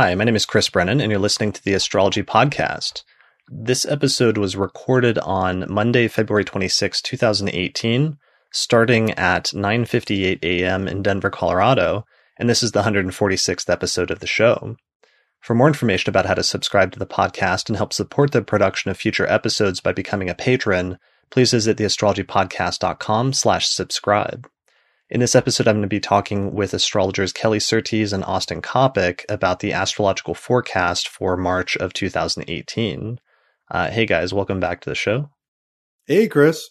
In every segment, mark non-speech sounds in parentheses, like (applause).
Hi, my name is Chris Brennan, and you're listening to the Astrology Podcast. This episode was recorded on Monday, February 26, 2018, starting at 9:58 a.m. in Denver, Colorado, and this is the 146th episode of the show. For more information about how to subscribe to the podcast and help support the production of future episodes by becoming a patron, please visit theastrologypodcast.com slash subscribe. In this episode, I'm going to be talking with astrologers Kelly Surtees and Austin Coppock about the astrological forecast for March of 2018. Uh, hey guys, welcome back to the show. Hey, Chris.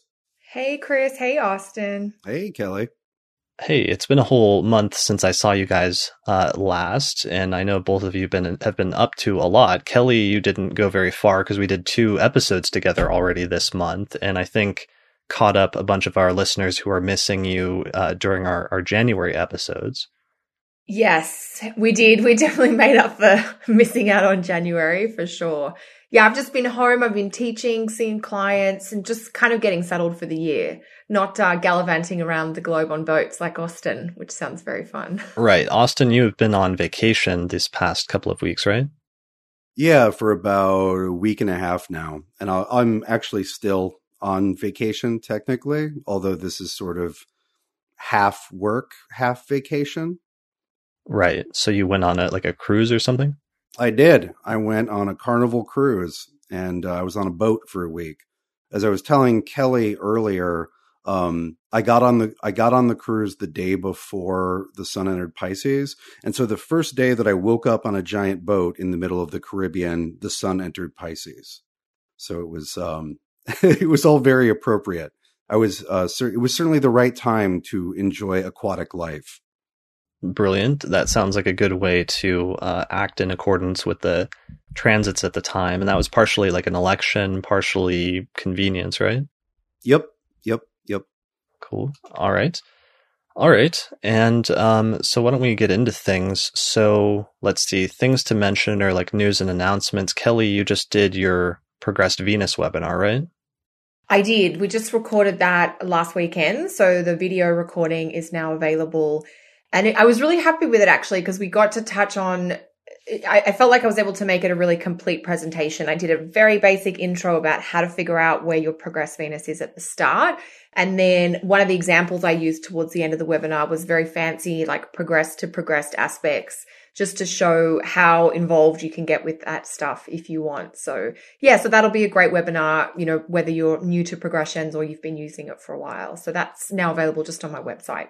Hey, Chris. Hey, Austin. Hey, Kelly. Hey, it's been a whole month since I saw you guys uh, last, and I know both of you been have been up to a lot. Kelly, you didn't go very far because we did two episodes together already this month, and I think caught up a bunch of our listeners who are missing you uh, during our, our January episodes. Yes, we did. We definitely made up for (laughs) missing out on January for sure. Yeah, I've just been home. I've been teaching, seeing clients, and just kind of getting settled for the year, not uh, gallivanting around the globe on boats like Austin, which sounds very fun. (laughs) Right. Austin, you have been on vacation this past couple of weeks, right? Yeah, for about a week and a half now. And i I'm actually still on vacation, technically, although this is sort of half work, half vacation. Right. So you went on a like a cruise or something? I did. I went on a carnival cruise and uh, I was on a boat for a week. As I was telling Kelly earlier, um, I got on the I got on the cruise the day before the sun entered Pisces, and so the first day that I woke up on a giant boat in the middle of the Caribbean, the sun entered Pisces. So it was um, (laughs) it was all very appropriate. I was uh, it was certainly the right time to enjoy aquatic life. Brilliant. That sounds like a good way to uh, act in accordance with the transits at the time. And that was partially like an election, partially convenience, right? Yep. Yep. Yep. Cool. All right. All right. And um, so why don't we get into things? So let's see. Things to mention are like news and announcements. Kelly, you just did your Progressed Venus webinar, right? I did. We just recorded that last weekend. So the video recording is now available and it, I was really happy with it actually because we got to touch on. I, I felt like I was able to make it a really complete presentation. I did a very basic intro about how to figure out where your progressed Venus is at the start. And then one of the examples I used towards the end of the webinar was very fancy, like progressed to progressed aspects, just to show how involved you can get with that stuff if you want. So yeah, so that'll be a great webinar, you know, whether you're new to progressions or you've been using it for a while. So that's now available just on my website.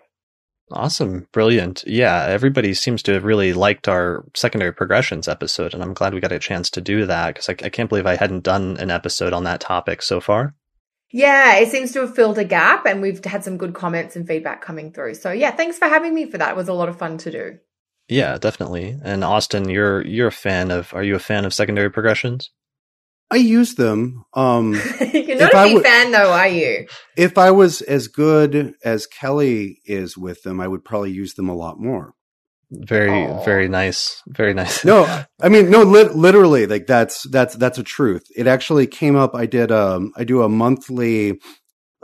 Awesome. Brilliant. Yeah, everybody seems to have really liked our secondary progressions episode, and I'm glad we got a chance to do that because I, I, can't believe I hadn't done an episode on that topic so far. Yeah, it seems to have filled a gap, and we've had some good comments and feedback coming through. So, yeah, thanks for having me for that. It was a lot of fun to do. Yeah, definitely. And Austin, you're you're a fan of are you a fan of secondary progressions? I use them. Um, (laughs) You're not a big w- fan, though, are you? If I was as good as Kelly is with them, I would probably use them a lot more. Very, Aww. very nice. Very nice. no, (laughs) I mean, no, li- literally, like that's that's that's a truth. It actually came up. I did um, I do a monthly,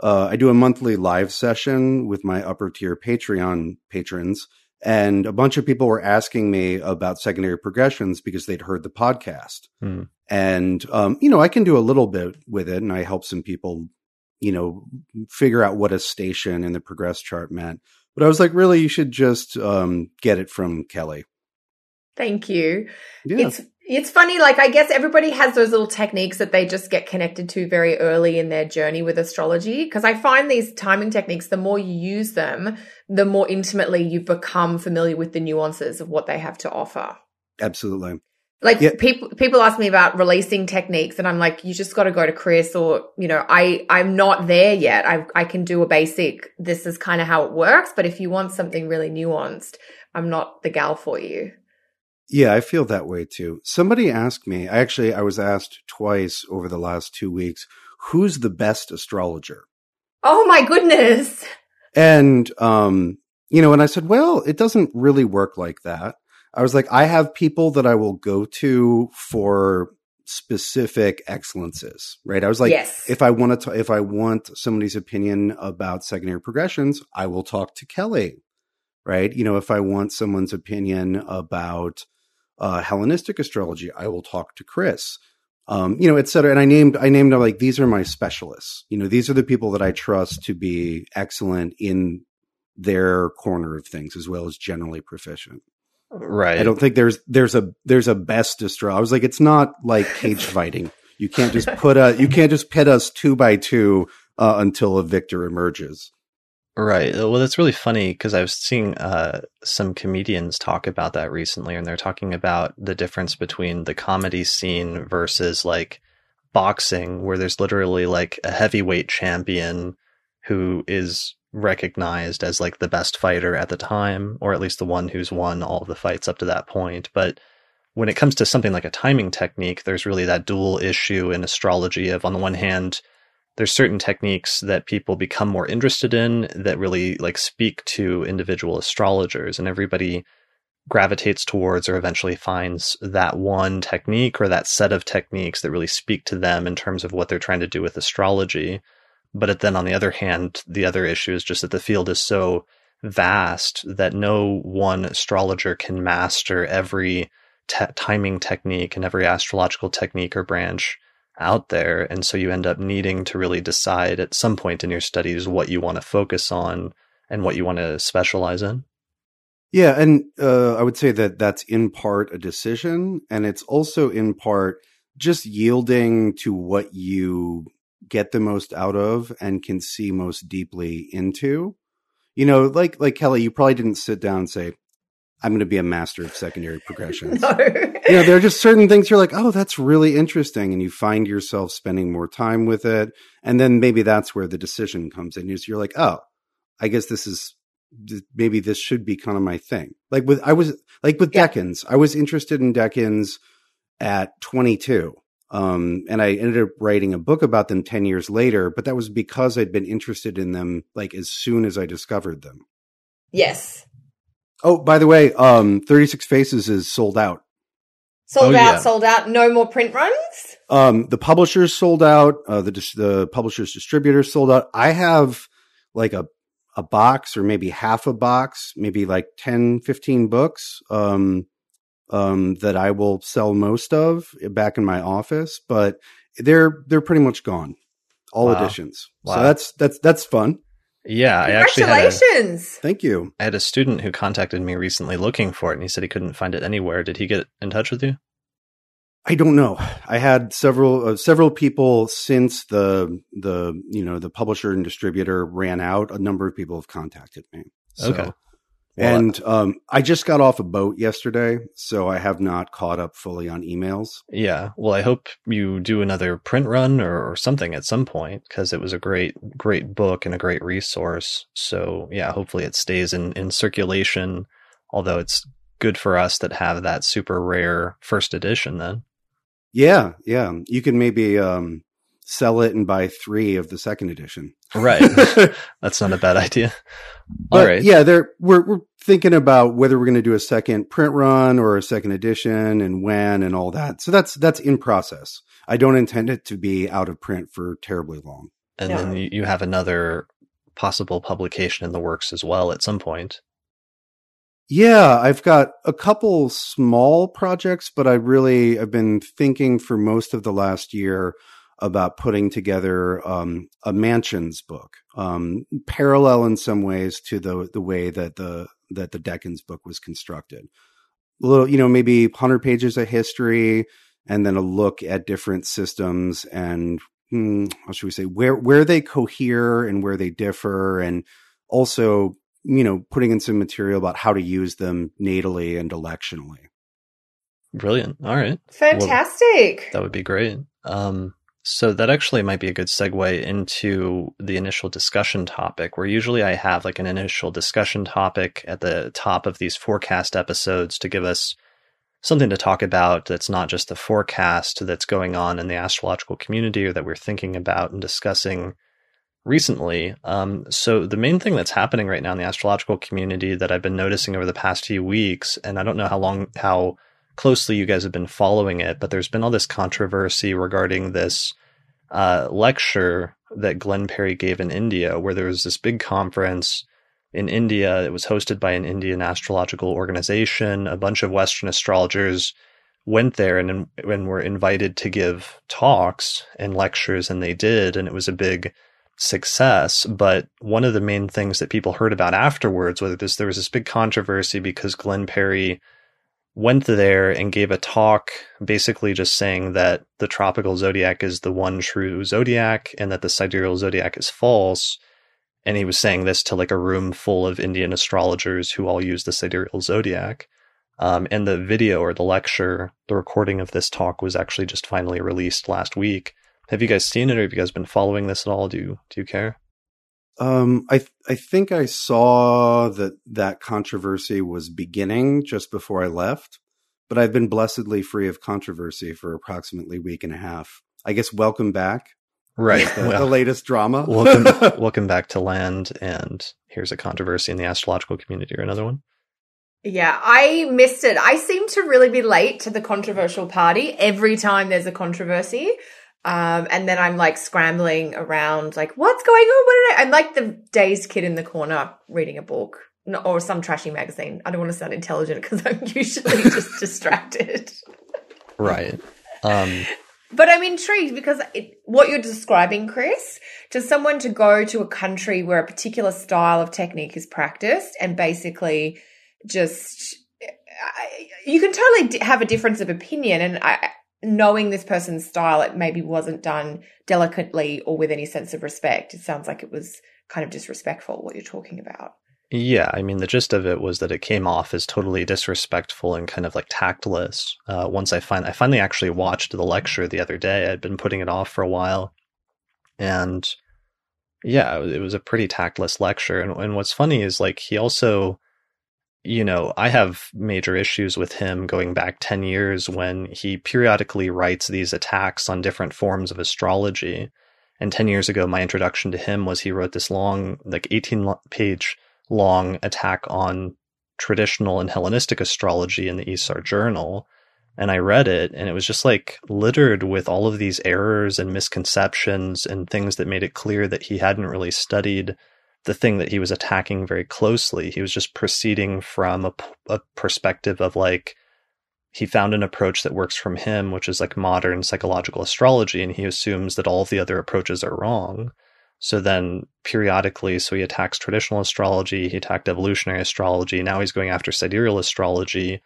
uh, I do a monthly live session with my upper tier Patreon patrons, and a bunch of people were asking me about secondary progressions because they'd heard the podcast. Hmm. And, um, you know, I can do a little bit with it and I help some people, you know, figure out what a station in the progress chart meant. But I was like, really, you should just um, get it from Kelly. Thank you. Yeah. It's it's funny, like I guess everybody has those little techniques that they just get connected to very early in their journey with astrology. Because I find these timing techniques, the more you use them, the more intimately you become familiar with the nuances of what they have to offer. Absolutely. Like yeah. people people ask me about releasing techniques and I'm like, you just got to go to Chris or, you know, I, I'm not there yet. I, I can do a basic, this is kind of how it works. But if you want something really nuanced, I'm not the gal for you. Yeah, I feel that way too. Somebody asked me, I actually, I was asked twice over the last two weeks, who's the best astrologer? Oh my goodness. And, um, you know, and I said, well, it doesn't really work like that. I was like, I have people that I will go to for specific excellences, right? I was like, yes. if I want to, if I want somebody's opinion about secondary progressions, I will talk to Kelly, right? You know, if I want someone's opinion about uh, Hellenistic astrology, I will talk to Chris. Um, you know, et cetera. And I named, I named like, these are my specialists. You know, these are the people that I trust to be excellent in their corner of things as well as generally proficient. Right. I don't think there's there's a there's a best distro. I was like, it's not like cage fighting. You can't just put a you can't just pit us two by two uh, until a victor emerges. Right. Well, that's really funny because I was seeing uh, some comedians talk about that recently, and they're talking about the difference between the comedy scene versus like boxing, where there's literally like a heavyweight champion who is recognized as like the best fighter at the time, or at least the one who's won all of the fights up to that point. But when it comes to something like a timing technique, there's really that dual issue in astrology of on the one hand, there's certain techniques that people become more interested in that really like speak to individual astrologers and everybody gravitates towards or eventually finds that one technique or that set of techniques that really speak to them in terms of what they're trying to do with astrology. But then on the other hand, the other issue is just that the field is so vast that no one astrologer can master every te- timing technique and every astrological technique or branch out there. And so you end up needing to really decide at some point in your studies what you want to focus on and what you want to specialize in. Yeah, and uh, I would say that that's in part a decision, and it's also in part just yielding to what you get the most out of and can see most deeply into. You know, like like Kelly, you probably didn't sit down and say, I'm going to be a master of secondary progressions. (laughs) no. you know, there are just certain things you're like, oh, that's really interesting. And you find yourself spending more time with it. And then maybe that's where the decision comes in. Is you're like, oh, I guess this is maybe this should be kind of my thing. Like with, I was like with Yeah. Decans, I was interested in Decans at 22. Um, and I ended up writing a book about them 10 years later, but that was because I'd been interested in them like as soon as I discovered them. Yes. Oh, by the way, um, 36 Faces is sold out. Sold Oh, out, yeah. sold out. No more print runs. Um, the publishers sold out. Uh, the dis- the publishers distributors sold out. I have like a a box or maybe half a box, maybe like 10, 15 books. Um, um, that I will sell most of back in my office, but they're they're pretty much gone, all Wow. editions. Wow. So that's that's that's fun. Yeah, I actually had a, Congratulations. Thank you. I had a student who contacted me recently looking for it and he said he couldn't find it anywhere. Did he get in touch with you? I don't know. I had several uh, several people since the the you know the publisher and distributor ran out. A number of people have contacted me. So, Okay. Well, and um, I just got off a boat yesterday, so I have not caught up fully on emails. Yeah. Well, I hope you do another print run or, or something at some point because it was a great, great book and a great resource. So yeah, hopefully it stays in, in circulation, although it's good for us that have that super rare first edition then. Yeah, yeah. You can maybe um, sell it and buy three of the second edition. Right. (laughs) That's not a bad idea. All But right. yeah, there we're we're thinking about whether we're going to do a second print run or a second edition and when and all that. So that's that's in process. I don't intend it to be out of print for terribly long. And Yeah. then you, you have another possible publication in the works as well at some point. Yeah, I've got a couple small projects, but I really have been thinking for most of the last year about putting together um, a mansions book, um, parallel in some ways to the the way that the that the Decans book was constructed. A little, you know, maybe hundred pages of history, and then a look at different systems and hmm, how should we say where where they cohere and where they differ, and also you know, putting in some material about how to use them natally and electionally. Brilliant. All right. Fantastic. That would be great. Um, so that actually might be a good segue into the initial discussion topic, where usually I have like an initial discussion topic at the top of these forecast episodes to give us something to talk about that's not just the forecast that's going on in the astrological community or that we're thinking about and discussing recently. Um, so the main thing that's happening right now in the astrological community that I've been noticing over the past few weeks, and I don't know how long, how closely you guys have been following it, but there's been all this controversy regarding this uh, lecture that Glenn Perry gave in India, where there was this big conference in India. It was hosted by an Indian astrological organization. A bunch of Western astrologers went there and, and were invited to give talks and lectures, and they did. And it was a big success. But one of the main things that people heard about afterwards was this there was this big controversy because Glenn Perry went there and gave a talk basically just saying that the tropical zodiac is the one true zodiac and that the sidereal zodiac is false and he was saying this to like a room full of Indian astrologers who all use the sidereal zodiac. Um, and the video or the lecture, the recording of this talk was actually just finally released last week. Have you guys seen it, or have you guys been following this at all? Do do you care? Um, I th- I think I saw that that controversy was beginning just before I left, but I've been blessedly free of controversy for approximately a week and a half. I guess welcome back. Right. The, well, the latest drama. (laughs) welcome, (laughs) welcome back to land. And here's a controversy in the astrological community or another one. Yeah, I missed it. I seem to really be late to the controversial party every time there's a controversy. Um, and then I'm like scrambling around, like, what's going on? What did I? I'm like the dazed kid in the corner reading a book or some trashy magazine. I don't want to sound intelligent because I'm (laughs) usually just (laughs) distracted. Right. Um, but I'm intrigued because it, what you're describing, Chris, to someone to go to a country where a particular style of technique is practiced and basically just you can totally have a difference of opinion and I, knowing this person's style it maybe wasn't done delicately or with any sense of respect it sounds like it was kind of disrespectful what you're talking about yeah, I mean, the gist of it was that it came off as totally disrespectful and kind of like tactless. Uh, once I find I finally actually watched the lecture the other day. I'd been putting it off for a while, and yeah, it was a pretty tactless lecture. And, and what's funny is like he also, you know, I have major issues with him going back ten years when he periodically writes these attacks on different forms of astrology. And 10 years ago, my introduction to him was he wrote this long, like 18 page long attack on traditional and Hellenistic astrology in the ISAR Journal. And I read it, and it was just like littered with all of these errors and misconceptions and things that made it clear that he hadn't really studied the thing that he was attacking very closely. He was just proceeding from a, a perspective of like, he found an approach that works from him, which is like modern psychological astrology, and he assumes that all of the other approaches are wrong. So then periodically, so he attacks traditional astrology, he attacked evolutionary astrology, now he's going after sidereal astrology.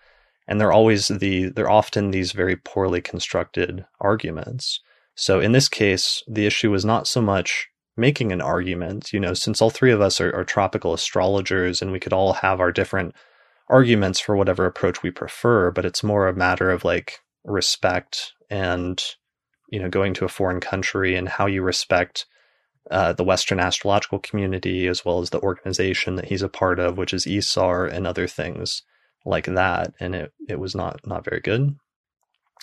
And they're always the they're often these very poorly constructed arguments. So in this case, the issue was not so much making an argument, you know, since all three of us are, are tropical astrologers and we could all have our different arguments for whatever approach we prefer, but it's more a matter of like respect and, you know, going to a foreign country and how you respect uh, the Western astrological community, as well as the organization that he's a part of, which is ISAR and other things like that. And it, it was not, not very good.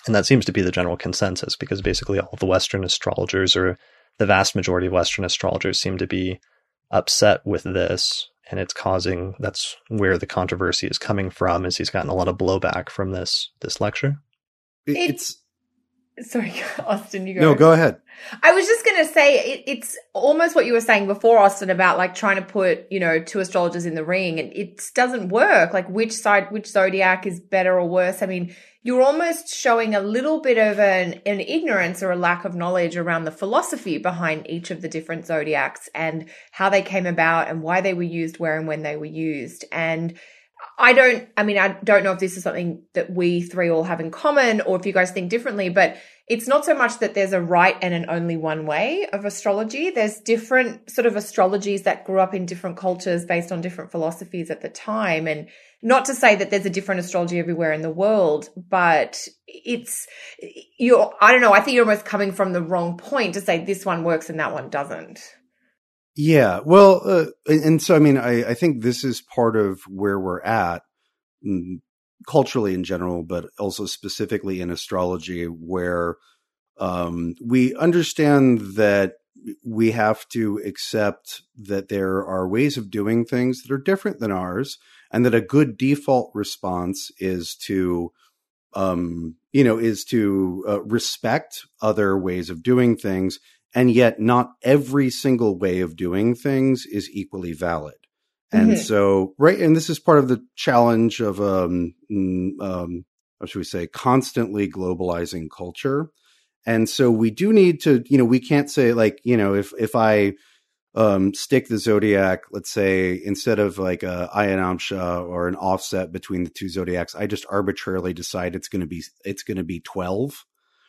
And that seems to be the general consensus because basically all the Western astrologers or the vast majority of Western astrologers seem to be upset with this. And it's causing that's where the controversy is coming from, is he's gotten a lot of blowback from this this lecture. It's Sorry, (laughs) Austin, you go. No, go ahead. I was just going to say it, it's almost what you were saying before, Austin, about like trying to put, you know, two astrologers in the ring and it doesn't work. Like which side, which zodiac is better or worse. I mean, you're almost showing a little bit of an, an ignorance or a lack of knowledge around the philosophy behind each of the different zodiacs and how they came about and why they were used, where and when they were used. And I don't, I mean, I don't know if this is something that we three all have in common or if you guys think differently, but it's not so much that there's a right and an only one way of astrology. There's different sort of astrologies that grew up in different cultures based on different philosophies at the time. And not to say that there's a different astrology everywhere in the world, but it's, you're, I don't know, I think you're almost coming from the wrong point to say this one works and that one doesn't. Yeah, well, uh, and so I mean, I, I think this is part of where we're at mm, culturally in general, but also specifically in astrology, where um, we understand that we have to accept that there are ways of doing things that are different than ours, and that a good default response is to, um, you know, is to uh, respect other ways of doing things and yet not every single way of doing things is equally valid. And Mhm. so, right, and this is part of the challenge of, um, um, what should we say, constantly globalizing culture. And so we do need to, you know, we can't say like, you know, if, if I, um, stick the zodiac, let's say instead of like a Ayanamsha or an offset between the two zodiacs, I just arbitrarily decide it's going to be, it's going to be 12,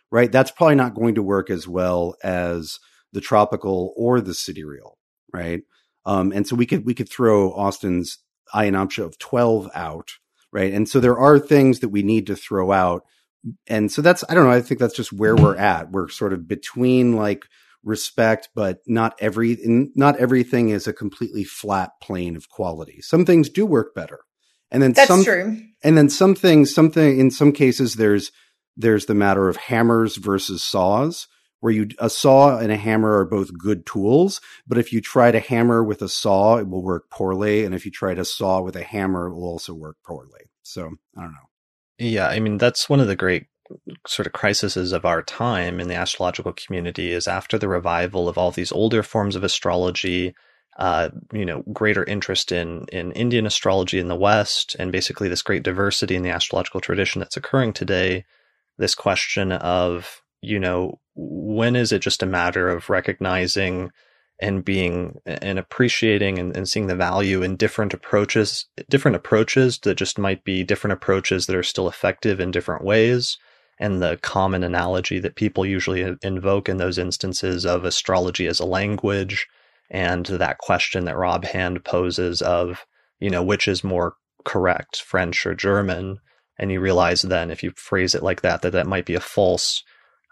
right? That's probably not going to work as well as the tropical or the sidereal, right? Um, and so we could we could throw Austin's Ayanamsha of twelve out, right? And so there are things that we need to throw out, and so that's I don't know. I think that's just where we're at. We're sort of between like respect, but not every not everything is a completely flat plane of quality. Some things do work better, and then That's some true. and then some things something in some cases there's there's the matter of hammers versus saws where you a saw and a hammer are both good tools but if you try to hammer with a saw it will work poorly and if you try to saw with a hammer it will also work poorly so i don't know Yeah, I mean that's one of the great sort of crises of our time in the astrological community is after the revival of all these older forms of astrology, uh, you know, greater interest in in Indian astrology in the West, and basically this great diversity in the astrological tradition that's occurring today. This question of you know when is it just a matter of recognizing and being and appreciating and, and seeing the value in different approaches different approaches that just might be different approaches that are still effective in different ways and the common analogy that people usually invoke in those instances of astrology as a language and that question that rob hand poses of you know which is more correct french or german and you realize then if you phrase it like that that that might be a false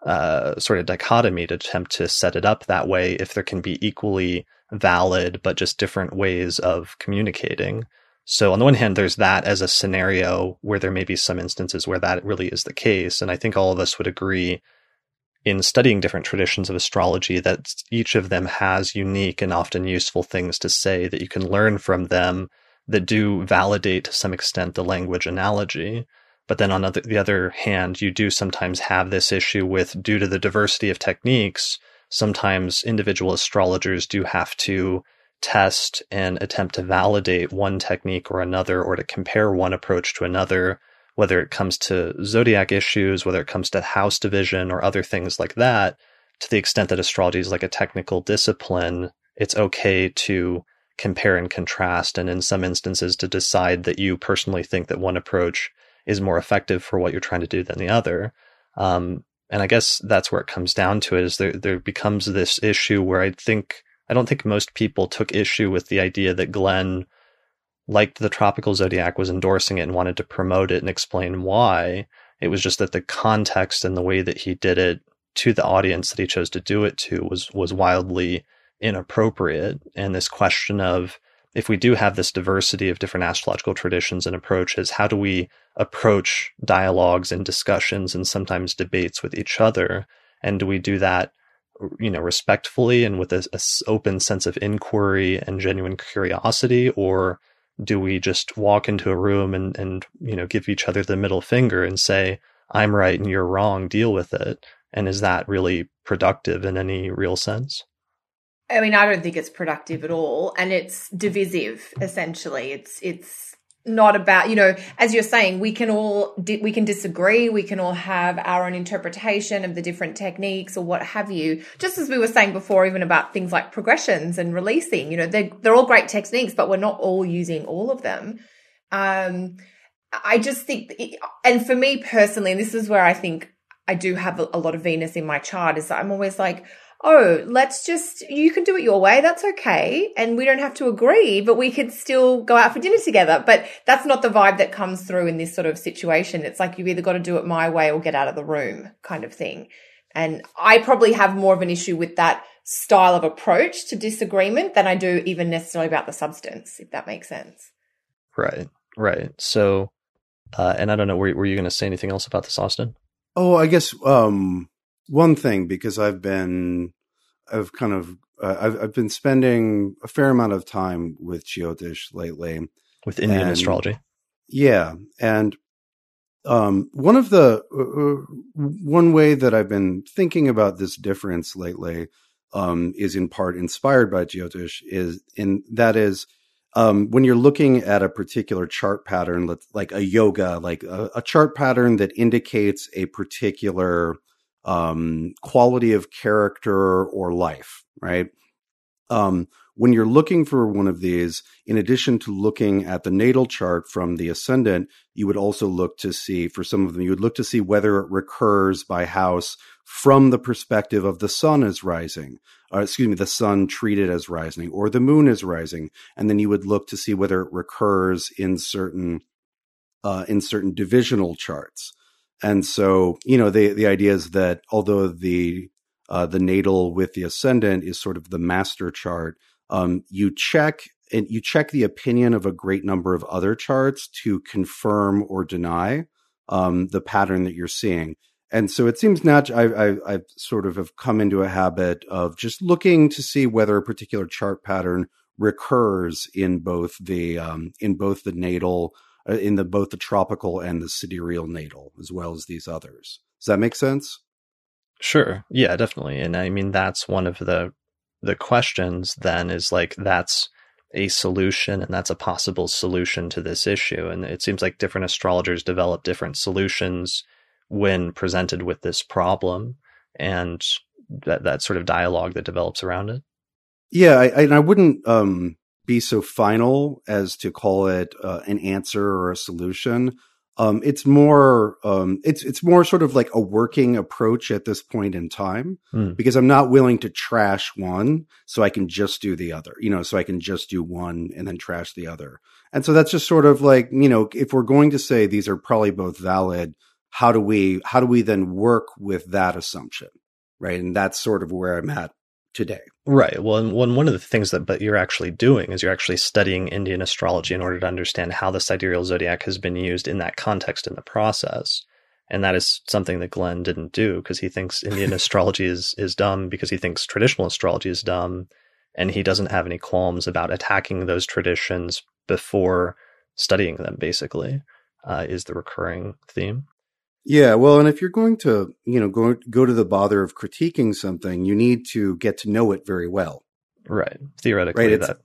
uh, sort of dichotomy to attempt to set it up that way if there can be equally valid but just different ways of communicating. So on the one hand, there's that as a scenario where there may be some instances where that really is the case, and I think all of us would agree in studying different traditions of astrology that each of them has unique and often useful things to say that you can learn from them that do validate to some extent the language analogy. But then on the other hand, you do sometimes have this issue with, due to the diversity of techniques, sometimes individual astrologers do have to test and attempt to validate one technique or another, or to compare one approach to another, whether it comes to zodiac issues, whether it comes to house division or other things like that. To the extent that astrology is like a technical discipline, it's okay to compare and contrast, and in some instances, to decide that you personally think that one approach is more effective for what you're trying to do than the other. Um, and I guess that's where it comes down to it is there, there becomes this issue where I think, I don't think most people took issue with the idea that Glenn liked the tropical zodiac, was endorsing it and wanted to promote it and explain why. It was just that the context and the way that he did it to the audience that he chose to do it to was, was wildly inappropriate. And this question of, if we do have this diversity of different astrological traditions and approaches, how do we approach dialogues and discussions and sometimes debates with each other? And do we do that, you know, respectfully and with a, a open sense of inquiry and genuine curiosity, or do we just walk into a room and and you know give each other the middle finger and say I'm right and you're wrong, deal with it? And is that really productive in any real sense? I mean, I don't think it's productive at all, and it's divisive. Essentially, it's it's not about you know, as you're saying, we can all di- we can disagree, we can all have our own interpretation of the different techniques or what have you. Just as we were saying before, even about things like progressions and releasing, you know, they're they're all great techniques, but we're not all using all of them. Um, I just think, and for me personally, and this is where I think I do have a, a lot of Venus in my chart, is that I'm always like oh, let's just, you can do it your way. That's okay. And we don't have to agree, but we could still go out for dinner together. But that's not the vibe that comes through in this sort of situation. It's like you've either got to do it my way or get out of the room kind of thing. And I probably have more of an issue with that style of approach to disagreement than I do even necessarily about the substance, if that makes sense. Right, right. So, uh, and I don't know, were, were you going to say anything else about this, Austin? Oh, I guess, um, one thing because I've been, I've kind of, uh, I've, I've been spending a fair amount of time with Jyotish lately. With Indian And- astrology. Yeah, and um, one of the uh, one way that I've been thinking about this difference lately um, is in part inspired by Jyotish. Is in that is um, when you're looking at a particular chart pattern, like a yoga, like a, a chart pattern that indicates a particular um, quality of character or life, right? Um, when you're looking for one of these, in addition to looking at the natal chart from the ascendant, you would also look to see, for some of them, you would look to see whether it recurs by house from the perspective of the sun is rising, or excuse me, the sun treated as rising, or the moon is rising. And then you would look to see whether it recurs in certain, uh, in certain divisional charts. And so, you know, the, the idea is that although the, uh, the natal with the ascendant is sort of the master chart, um, you check and you check the opinion of a great number of other charts to confirm or deny um, the pattern that you're seeing. And so it seems natural. I, I, I sort of have come into a habit of just looking to see whether a particular chart pattern recurs in both the um, in both the natal in the both the tropical and the sidereal natal as well as these others. Does that make sense? Sure. Yeah, definitely. And I mean that's one of the the questions then is like that's a solution and that's a possible solution to this issue and it seems like different astrologers develop different solutions when presented with this problem and that that sort of dialogue that develops around it yeah I, and i wouldn't um, be so final as to call it uh, an answer or a solution um, it's more um, it's it's more sort of like a working approach at this point in time mm. because I'm not willing to trash one so I can just do the other, you know, so I can just do one and then trash the other. And so that's just sort of like, you know, if we're going to say these are probably both valid, how do we how do we then work with that assumption? Right? And that's sort of where I'm at today. Right. Well, and one one of the things that but you're actually doing is you're actually studying Indian astrology in order to understand how the sidereal zodiac has been used in that context in the process. And that is something that Glenn didn't do because he thinks Indian (laughs) astrology is is dumb because he thinks traditional astrology is dumb and he doesn't have any qualms about attacking those traditions before studying them basically uh, is the recurring theme. Yeah, well, and if you're going to, you know, go go to the bother of critiquing something, you need to get to know it very well. Right. Theoretically, right? that.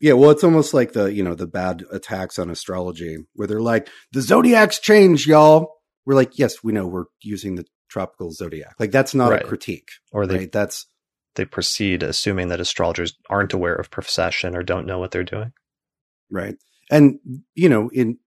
Yeah, well, it's almost like the you know the bad attacks on astrology where they're like the zodiac's change, y'all. We're like, yes, we know we're using the tropical zodiac. Like that's not right. a critique, or they, right? That's they proceed assuming that astrologers aren't aware of precession or don't know what they're doing. Right, and you know, in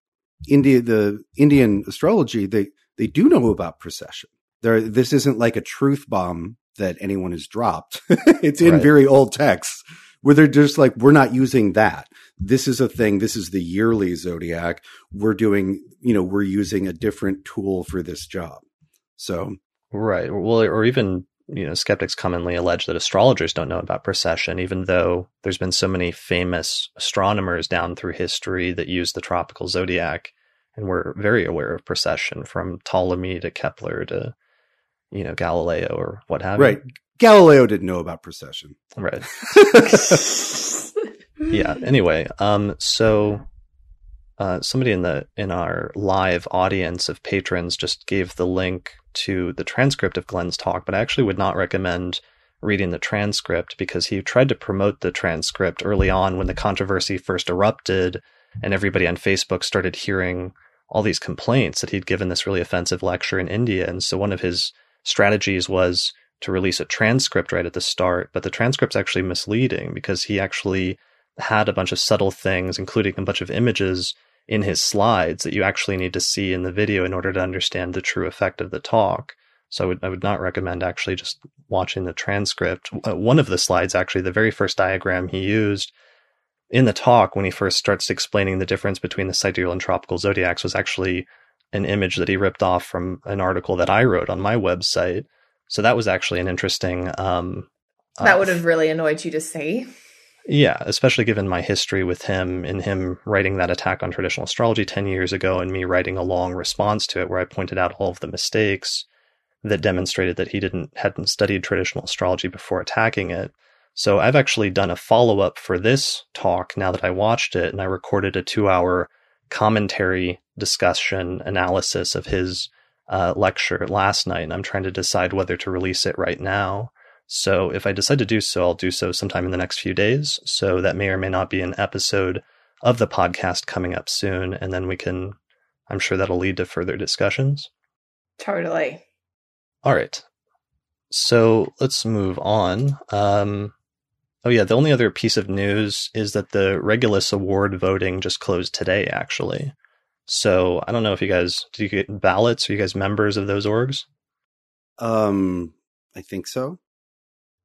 India, the Indian astrology, they they do know about precession. There, this isn't like a truth bomb that anyone has dropped. (laughs) it's in right. very old texts where they're just like, we're not using that. This is a thing. This is the yearly zodiac. We're doing, you know, we're using a different tool for this job. So, right. Well, or even, you know, skeptics commonly allege that astrologers don't know about precession, even though there's been so many famous astronomers down through history that use the tropical zodiac and we're very aware of precession from Ptolemy to Kepler to you know Galileo or what have you. Right. Galileo didn't know about precession. Right. (laughs) yeah. Anyway, um, so uh, somebody in the in our live audience of patrons just gave the link to the transcript of Glenn's talk, but I actually would not recommend reading the transcript because he tried to promote the transcript early on when the controversy first erupted and everybody on Facebook started hearing all these complaints that he'd given this really offensive lecture in India. And so one of his strategies was to release a transcript right at the start, but the transcript's actually misleading because he actually had a bunch of subtle things, including a bunch of images in his slides that you actually need to see in the video in order to understand the true effect of the talk. So I would, I would not recommend actually just watching the transcript. Uh, one of the slides, actually, the very first diagram he used in the talk when he first starts explaining the difference between the sidereal and tropical zodiacs was actually an image that he ripped off from an article that I wrote on my website. So that was actually an interesting. Um, that uh, would have really annoyed you to see. Yeah, especially given my history with him and him writing that attack on traditional astrology 10 years ago and me writing a long response to it where I pointed out all of the mistakes that demonstrated that he didn't hadn't studied traditional astrology before attacking it. So I've actually done a follow up for this talk now that I watched it and I recorded a two hour commentary discussion analysis of his uh, lecture last night. And I'm trying to decide whether to release it right now. So if I decide to do so, I'll do so sometime in the next few days. So that may or may not be an episode of the podcast coming up soon. And then we can, I'm sure that'll lead to further discussions. Totally. All right. So let's move on. Um, oh, yeah. The only other piece of news is that the Regulus Award voting just closed today, actually. So I don't know if you guys, do you get ballots? Are you guys members of those orgs? Um, I think so.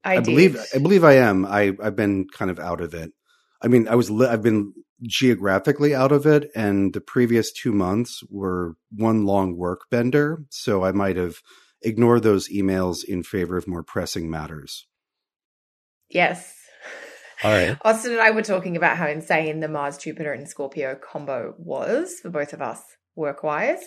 I, I believe I believe I am. I I've been kind of out of it. I mean, I was li- I've been geographically out of it, and the previous two months were one long work bender. So I might have ignored those emails in favor of more pressing matters. Yes. All right. Austin and I were talking about how insane the Mars, Jupiter, and Scorpio combo was for both of us work wise.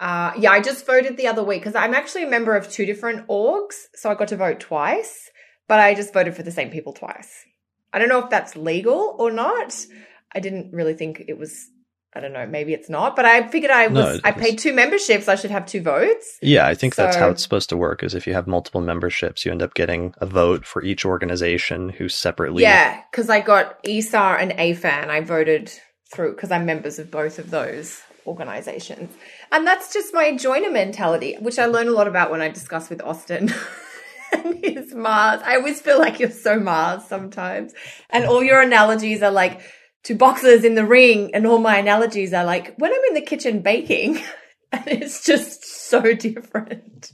Uh, yeah, I just voted the other week because I'm actually a member of two different orgs. So I got to vote twice, but I just voted for the same people twice. I don't know if that's legal or not. I didn't really think it was. I don't know. Maybe it's not, but I figured I was. No, I paid two memberships. I should have two votes. Yeah, I think that's how it's supposed to work. Is if you have multiple memberships, you end up getting a vote for each organization who separately. Yeah, because I got ISAR and AFAN. I voted through because I'm members of both of those organizations. And that's just my joiner mentality, which I learn a lot about when I discuss with Austin. (laughs) and his Mars. I always feel like you're so Mars sometimes. And all your analogies are like two boxers in the ring, and all my analogies are like when I'm in the kitchen baking. (laughs) And it's just so different.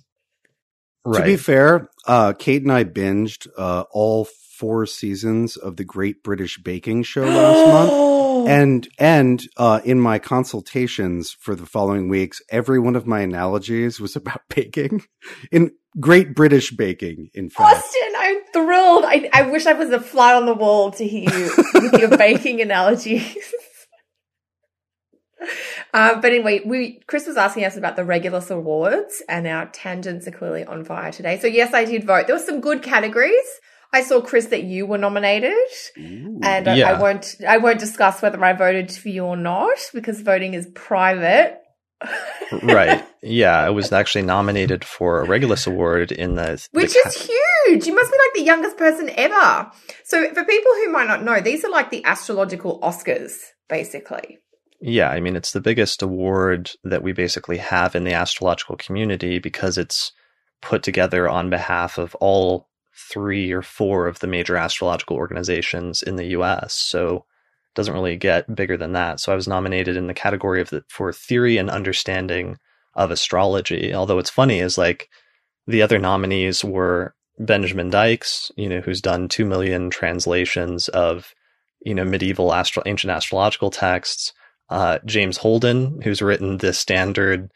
right. To be fair, uh, Kate and I binged uh, all four seasons of the Great British Baking Show last (gasps) month. And and uh, in my consultations for the following weeks, every one of my analogies was (laughs) about baking, in Great British baking. In fact, Austin, I'm thrilled. I, I wish I was a fly on the wall to hear you with your (laughs) baking analogies. (laughs) Uh, but anyway, we Chris was asking us about the Regulus Awards, and our tangents are clearly on fire today. So yes, I did vote. There were some good categories. I saw Chris that you were nominated, Ooh. and I, Yeah. I won't I won't discuss whether I voted for you or not because voting is private. (laughs) right. Yeah, I was actually nominated for a Regulus Award in the. the Which ca- is huge. You must be like the youngest person ever. So, for people who might not know, these are like the astrological Oscars, basically. Yeah, I mean, it's the biggest award that we basically have in the astrological community because it's put together on behalf of all three or four of the major astrological organizations in the US. So it doesn't really get bigger than that. So I was nominated in the category of the, for theory and understanding of astrology. Although it's funny is like the other nominees were Benjamin Dykes, you know, who's done 2 million translations of, you know, medieval astro- ancient astrological texts uh, James Holden, who's written the standard,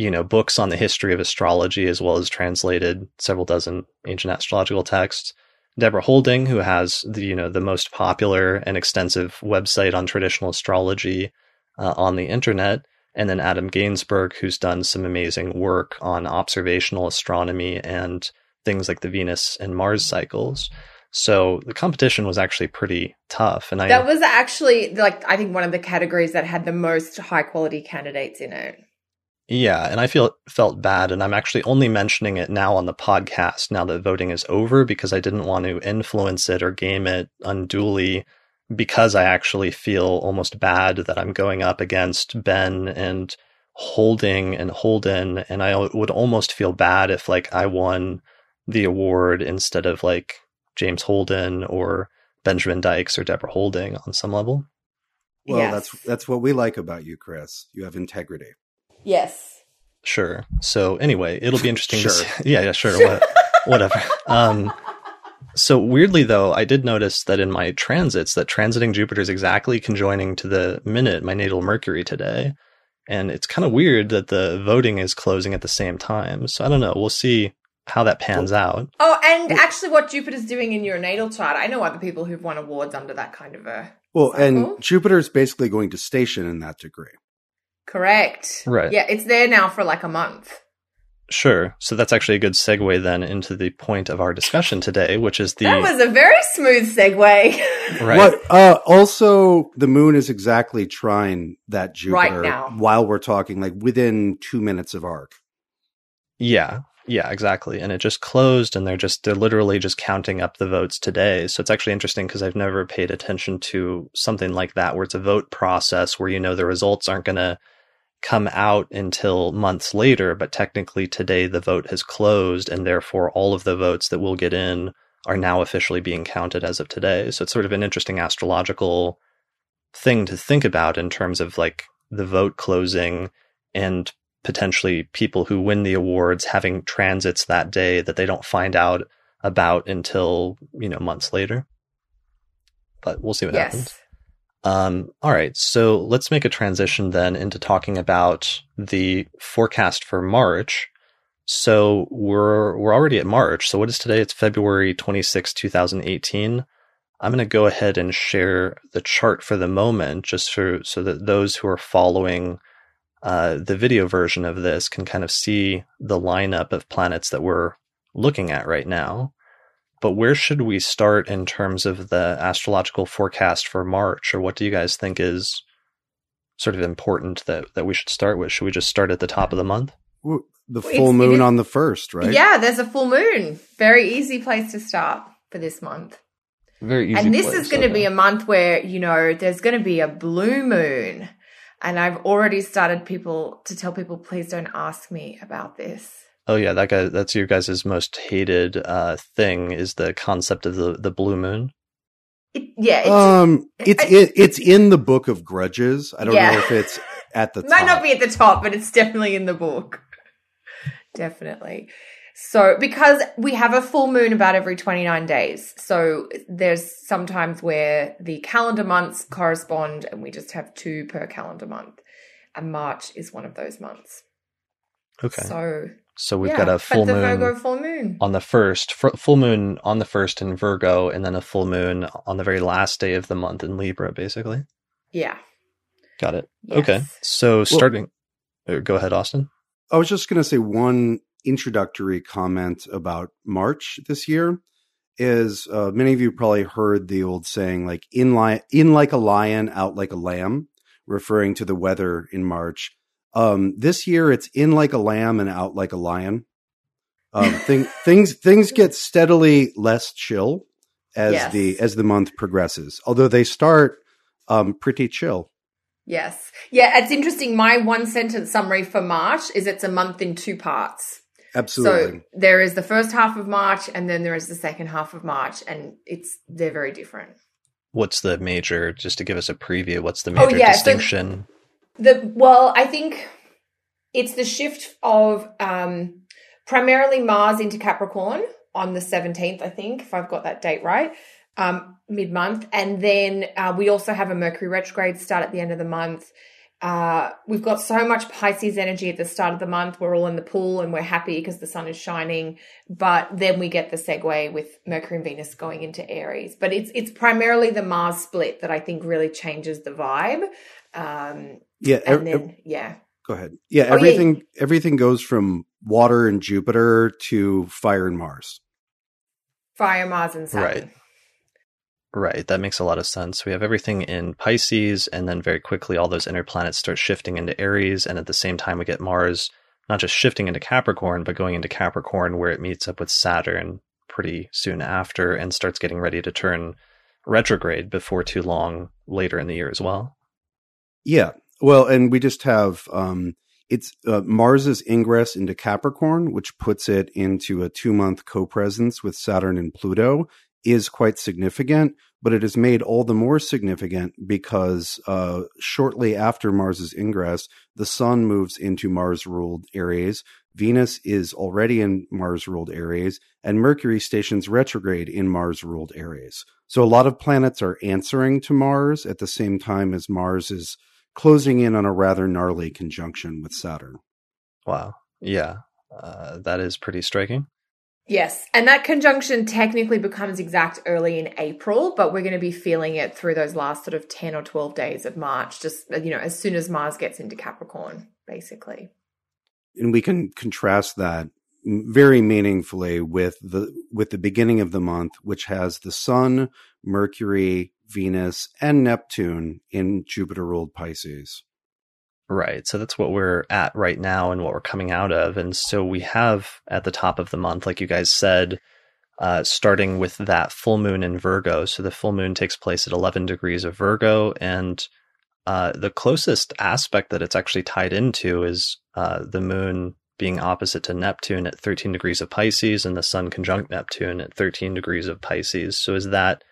you know, books on the history of astrology, as well as translated several dozen ancient astrological texts. Deborah Houlding, who has the, you know, the most popular and extensive website on traditional astrology uh, on the internet. And then Adam Gainsburg, who's done some amazing work on observational astronomy and things like the Venus and Mars cycles. So the competition was actually pretty tough. And I, That was actually like I think one of the categories that had the most high quality candidates in it. Yeah, and I feel felt bad, and I'm actually only mentioning it now on the podcast now that voting is over because I didn't want to influence it or game it unduly because I actually feel almost bad that I'm going up against Ben and Houlding and Holden, and I would almost feel bad if like I won the award instead of like James Holden or Benjamin Dykes or Deborah Houlding on some level. well, Yes. that's that's what we like about you, Chris. You have integrity. Yes. Sure. So anyway, it'll be interesting Sure. to see. (laughs) Yeah, yeah, sure. What, whatever. Um, so weirdly though, I did notice that in my transits that transiting Jupiter is exactly conjoining to the minute my natal Mercury today. And it's kind of weird that the voting is closing at the same time. So I don't know. We'll see how that pans out. Oh, and actually, what Jupiter's doing in your natal chart, I know other people who've won awards under that kind of a. Well, Cycle? and Jupiter's basically going to station in that degree. Correct. Right. Yeah, it's there now for like a month. Sure. So that's actually a good segue then into the point of our discussion today, which is the That was a very smooth segue. (laughs) right. What? Uh, also, the moon is exactly trining that Jupiter Right now. while we're talking, like within two minutes of arc. Yeah. Yeah, exactly. And it just closed and they're just they're literally just counting up the votes today. So it's actually interesting because I've never paid attention to something like that where it's a vote process where you know the results aren't going to come out until months later, but technically today the vote has closed and therefore all of the votes that will get in are now officially being counted as of today. So it's sort of an interesting astrological thing to think about in terms of like the vote closing and potentially people who win the awards having transits that day that they don't find out about until you know months later but we'll see what yes. happens um, all right so let's make a transition then into talking about the forecast for march. So we're we're already at march. So what is today? It's february 26 2018 i'm going to go ahead and share the chart for the moment just for so that those who are following uh, the video version of this can kind of see the lineup of planets that we're looking at right now. But where should we start in terms of the astrological forecast for March, or what do you guys think is sort of important that, that we should start with? Should we just start at the top of the month? The full moon on the first, right? Yeah, there's a full moon. Very easy place to start for this month. Very easy. And this place, is going to okay. be a month where, you know, there's going to be a blue moon. And I've already started people to tell people, please don't ask me about this. Oh yeah, that guy. That's your guys' most hated uh, thing is the concept of the the blue moon. It, yeah, it's, Um, it's I- it, it's in the book of Grudges. I don't Yeah. know if it's at the (laughs) might top. not be at the top, but it's definitely in the book. definitely. So, because we have a full moon about every 29 days. So, there's sometimes where the calendar months correspond and we just have two per calendar month. And March is one of those months. Okay, so, So, we've yeah, got a full the moon Virgo full moon. on the first, f- full moon on the first in Virgo, and then a full moon on the very last day of the month in Libra. Basically, Yeah. got it. Yes. Okay, so starting. uh, go ahead, Austin. I was just going to say one introductory comment about March this year is uh, many of you probably heard the old saying like in li- in like a lion out like a lamb referring to the weather in March. Um, this year it's in like a lamb and out like a lion. Um, thing, (laughs) things things get steadily less chill as Yes. the as the month progresses. Although they start um, pretty chill. Yes. Yeah, it's interesting. My one sentence summary for March is it's a month in two parts. Absolutely. So there is the first half of March and then there is the second half of March and it's they're very different. What's the major? Just to give us a preview. What's the Oh, major yeah, so- distinction? The well, I think it's the shift of um primarily Mars into Capricorn on the 17th, I think, if I've got that date right. Um mid-month and then uh, we also have a Mercury retrograde start at the end of the month. Uh, we've got so much Pisces energy at the start of the month. We're all in the pool and we're happy because the sun is shining. But then we get the segue with Mercury and Venus going into Aries. But it's it's primarily the Mars split that I think really changes the vibe. Um, yeah. and ev- then yeah, Go ahead. Yeah, Oh, yeah. everything everything goes from water and Jupiter to fire and Mars. Fire, Mars, and Saturn. Right. Right, that makes a lot of sense. We have everything in Pisces, and then very quickly all those inner planets start shifting into Aries, and at the same time we get Mars not just shifting into Capricorn, but going into Capricorn where it meets up with Saturn pretty soon after and starts getting ready to turn retrograde before too long later in the year as well. Yeah. Well, and we just have um it's uh, Mars's ingress into Capricorn, which puts it into a two month co presence with Saturn and Pluto, is quite significant. But it is made all the more significant because uh, shortly after Mars's ingress, the Sun moves into Mars ruled Aries. Venus is already in Mars ruled Aries, and Mercury stations retrograde in Mars ruled Aries. So a lot of planets are answering to Mars at the same time as Mars is closing in on a rather gnarly conjunction with Saturn. Wow. Yeah, uh, that is pretty striking. Yes, and that conjunction technically becomes exact early in April, but we're going to be feeling it through those last sort of 10 or 12 days of March, just, you know, as soon as Mars gets into Capricorn, basically. And we can contrast that very meaningfully with the with the beginning of the month which has the sun, Mercury, Venus and Neptune in Jupiter ruled Pisces. Right. So that's what we're at right now and what we're coming out of. And so we have at the top of the month, like you guys said, uh, starting with that full moon in Virgo. So the full moon takes place at 11 degrees of Virgo. And uh, the closest aspect that it's actually tied into is uh, the moon being opposite to Neptune at 13 degrees of Pisces and the sun conjunct Neptune at 13 degrees of Pisces. So is that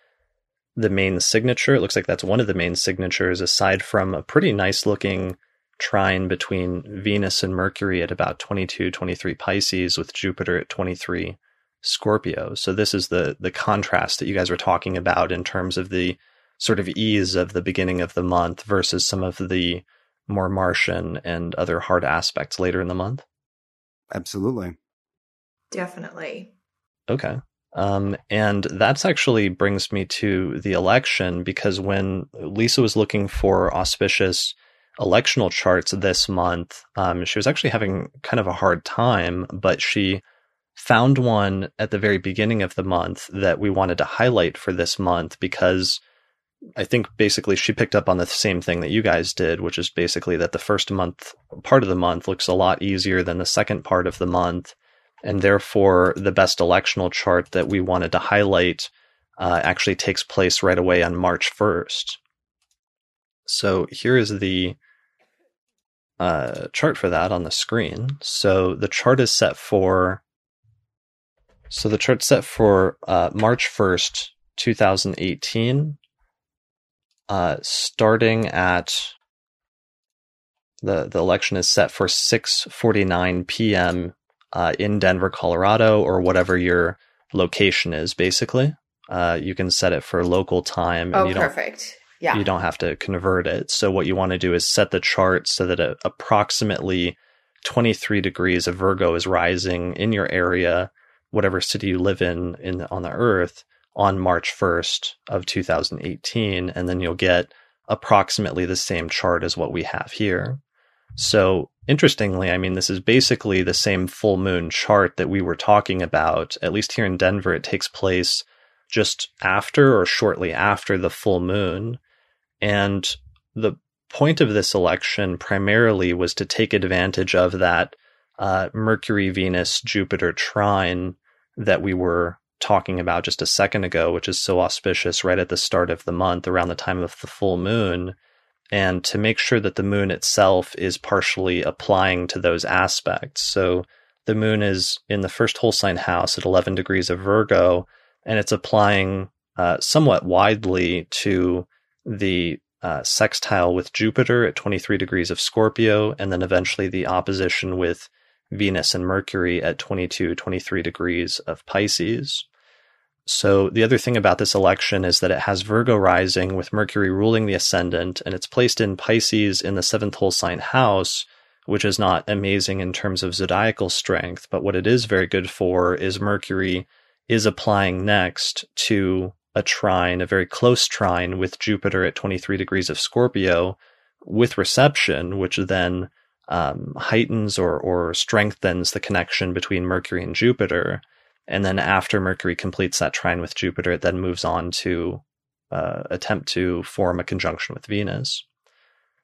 the main signature? It looks like that's one of the main signatures, aside from a pretty nice looking trine between Venus and Mercury at about 22, 23 Pisces with Jupiter at 23 Scorpio. So this is the the contrast that you guys were talking about in terms of the sort of ease of the beginning of the month versus some of the more Martian and other hard aspects later in the month. Absolutely. Definitely. Okay. Um, and that's actually brings me to the election because when Lisa was looking for auspicious electional charts this month, um, she was actually having kind of a hard time, but she found one at the very beginning of the month that we wanted to highlight for this month because I think basically she picked up on the same thing that you guys did, which is basically that the first month part of the month looks a lot easier than the second part of the month. And therefore, the best electional chart that we wanted to highlight uh, actually takes place right away on March 1st. So here is the uh, chart for that on the screen. So the chart is set for. So the chart's set for uh, March 1st, 2018 uh, starting at the the election is set for 6:49 p.m. Uh, in Denver, Colorado, or whatever your location is. Basically, uh, you can set it for local time. And oh, you don't, perfect. Yeah, you don't have to convert it. So what you want to do is set the chart so that it, approximately 23 degrees of Virgo is rising in your area, whatever city you live in in on the Earth on March 1st of 2018, and then you'll get approximately the same chart as what we have here. So interestingly, I mean, this is basically the same full moon chart that we were talking about. At least here in Denver, it takes place just after or shortly after the full moon. And the point of this election primarily was to take advantage of that uh, Mercury, Venus, Jupiter trine that we were talking about just a second ago, which is so auspicious right at the start of the month, around the time of the full moon, and to make sure that the moon itself is partially applying to those aspects. So the moon is in the first whole sign house at 11 degrees of Virgo, and it's applying uh, somewhat widely to the uh, sextile with Jupiter at 23 degrees of Scorpio, and then eventually the opposition with Venus and Mercury at 22, 23 degrees of Pisces. So the other thing about this election is that it has Virgo rising with Mercury ruling the ascendant, and it's placed in Pisces in the seventh whole sign house, which is not amazing in terms of zodiacal strength. But what it is very good for is Mercury is applying next to a trine, a very close trine with Jupiter at 23 degrees of Scorpio with reception, which then um, heightens or, or strengthens the connection between Mercury and Jupiter. And then after Mercury completes that trine with Jupiter, it then moves on to uh, attempt to form a conjunction with Venus.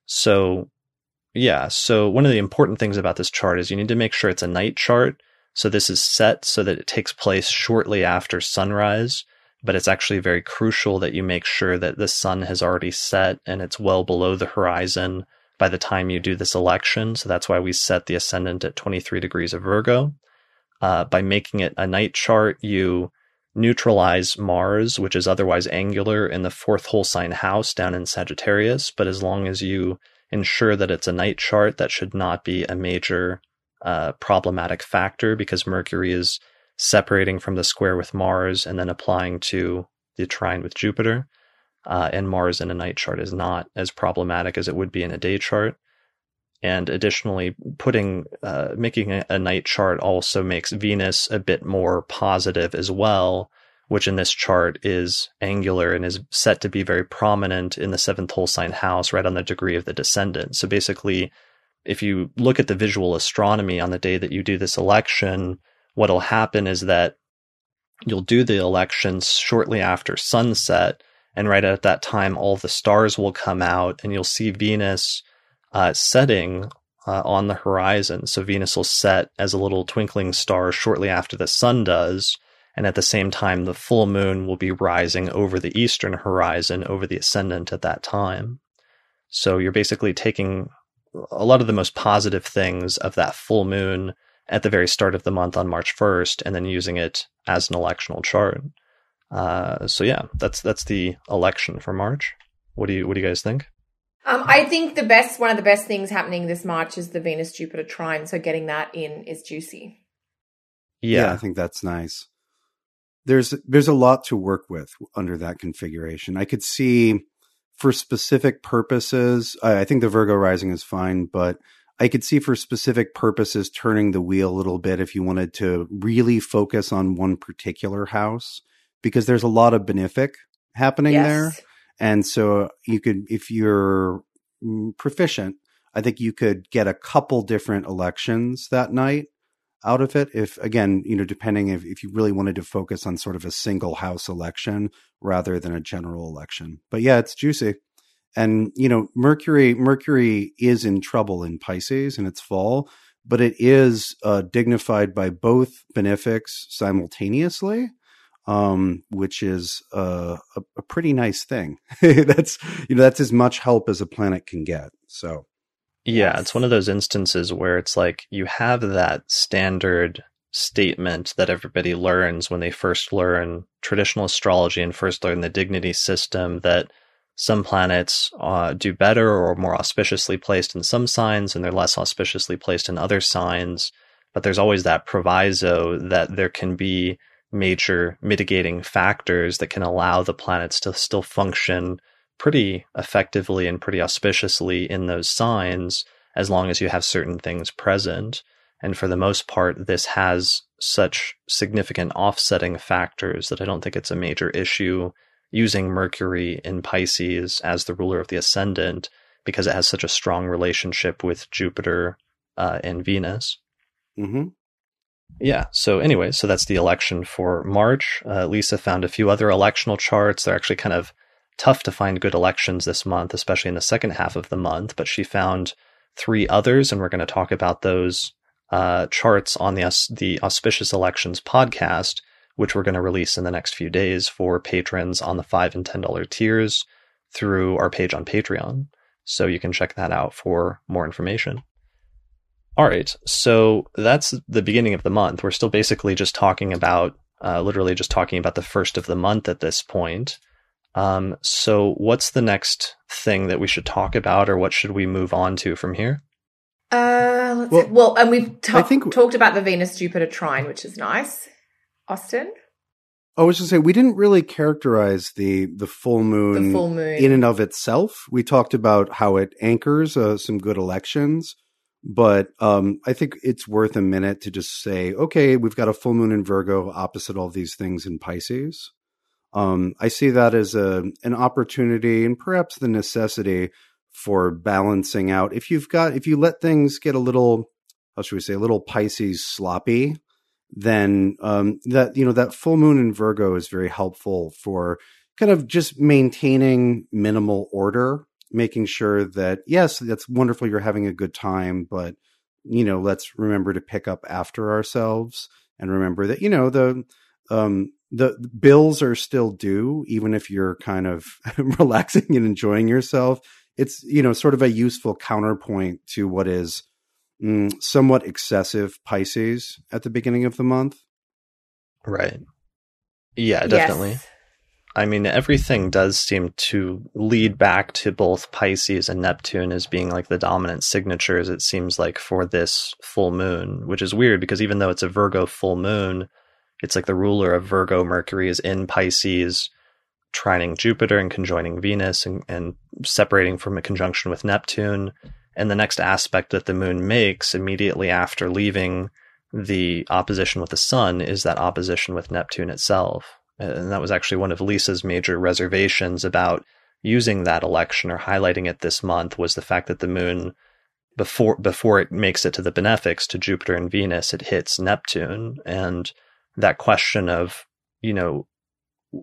So, yeah. So one of the important things about this chart is you need to make sure it's a night chart. So this is set so that it takes place shortly after sunrise, but it's actually very crucial that you make sure that the sun has already set and it's well below the horizon by the time you do this election. So that's why we set the ascendant at 23 degrees of Virgo. Uh, by making it a night chart, you neutralize Mars, which is otherwise angular in the fourth whole sign house down in Sagittarius. But as long as you ensure that it's a night chart, that should not be a major uh, problematic factor because Mercury is separating from the square with Mars and then applying to the trine with Jupiter uh, and Mars in a night chart is not as problematic as it would be in a day chart. And additionally, putting uh, making a, a night chart also makes Venus a bit more positive as well, which in this chart is angular and is set to be very prominent in the seventh whole sign house, right on the degree of the descendant. So basically, if you look at the visual astronomy on the day that you do this election, what'll happen is that you'll do the elections shortly after sunset and right at that time, all the stars will come out and you'll see Venus uh, setting uh, on the horizon. So Venus will set as a little twinkling star shortly after the sun does. And at the same time, the full moon will be rising over the eastern horizon over the ascendant at that time. So you're basically taking a lot of the most positive things of that full moon at the very start of the month on March 1st and then using it as an electional chart. Uh, so yeah, that's that's the election for March. What do you what do you guys think? Um, I think the best one of the best things happening this March is the Venus Jupiter trine. So getting that in is juicy. Yeah. yeah, I think that's nice. There's there's a lot to work with under that configuration. I could see for specific purposes. I think the Virgo rising is fine, but I could see for specific purposes turning the wheel a little bit if you wanted to really focus on one particular house because there's a lot of benefic happening yes. there. And so you could, if you're mm, proficient, I think you could get a couple different elections that night out of it. If again, you know, depending if, if you really wanted to focus on sort of a single house election rather than a general election. But yeah, it's juicy. And, you know, Mercury, Mercury is in trouble in Pisces in its fall, but it is uh, dignified by both benefics simultaneously um, which is uh, a, a, pretty nice thing. (laughs) that's you know that's as much help as a planet can get. So yeah, it's one of those instances where it's like you have that standard statement that everybody learns when they first learn traditional astrology and first learn the dignity system that some planets uh, do better or more auspiciously placed in some signs and they're less auspiciously placed in other signs. But there's always that proviso that there can be major mitigating factors that can allow the planets to still function pretty effectively and pretty auspiciously in those signs as long as you have certain things present. And for the most part, this has such significant offsetting factors that I don't think it's a major issue using Mercury in Pisces as the ruler of the ascendant because it has such a strong relationship with Jupiter uh, and Venus. Mm-hmm. Yeah. So anyway, so that's the election for March. Uh, Lisa found a few other electional charts. They're actually kind of tough to find good elections this month, especially in the second half of the month. But she found three others, and we're going to talk about those uh, charts on the the auspicious elections podcast, which we're going to release in the next few days for patrons on the five and ten dollar tiers through our page on Patreon. So you can check that out for more information. All right. So that's the beginning of the month. We're still basically just talking about, uh, literally just talking about the first of the month at this point. Um, so what's the next thing that we should talk about or what should we move on to from here? Uh, well, well, and we've ta- think, talked about the Venus Jupiter trine, which is nice. Austin? I was just say we didn't really characterize the the full moon, the full moon in and of itself. We talked about how it anchors uh, some good elections, but um, I think it's worth a minute to just say, okay, we've got a full moon in Virgo opposite all these things in Pisces. Um, I see that as a an opportunity and perhaps the necessity for balancing out. If you've got if you let things get a little, how should we say, a little Pisces sloppy, then um, that you know that full moon in Virgo is very helpful for kind of just maintaining minimal order making sure that yes, that's wonderful. You're having a good time, but you know, let's remember to pick up after ourselves and remember that you know the um, the bills are still due, even if you're kind of (laughs) relaxing and enjoying yourself. It's you know sort of a useful counterpoint to what is mm, somewhat excessive Pisces at the beginning of the month. Right. Yeah, definitely. Yes. I mean, everything does seem to lead back to both Pisces and Neptune as being like the dominant signatures, it seems like, for this full moon, which is weird because even though it's a Virgo full moon, it's like the ruler of Virgo, Mercury, is in Pisces, trining Jupiter and conjoining Venus and, and separating from a conjunction with Neptune. And the next aspect that the moon makes immediately after leaving the opposition with the sun is that opposition with Neptune itself. And that was actually one of Lisa's major reservations about using that election or highlighting it this month was the fact that the moon before before it makes it to the benefics to Jupiter and Venus, it hits Neptune. And that question of, you know,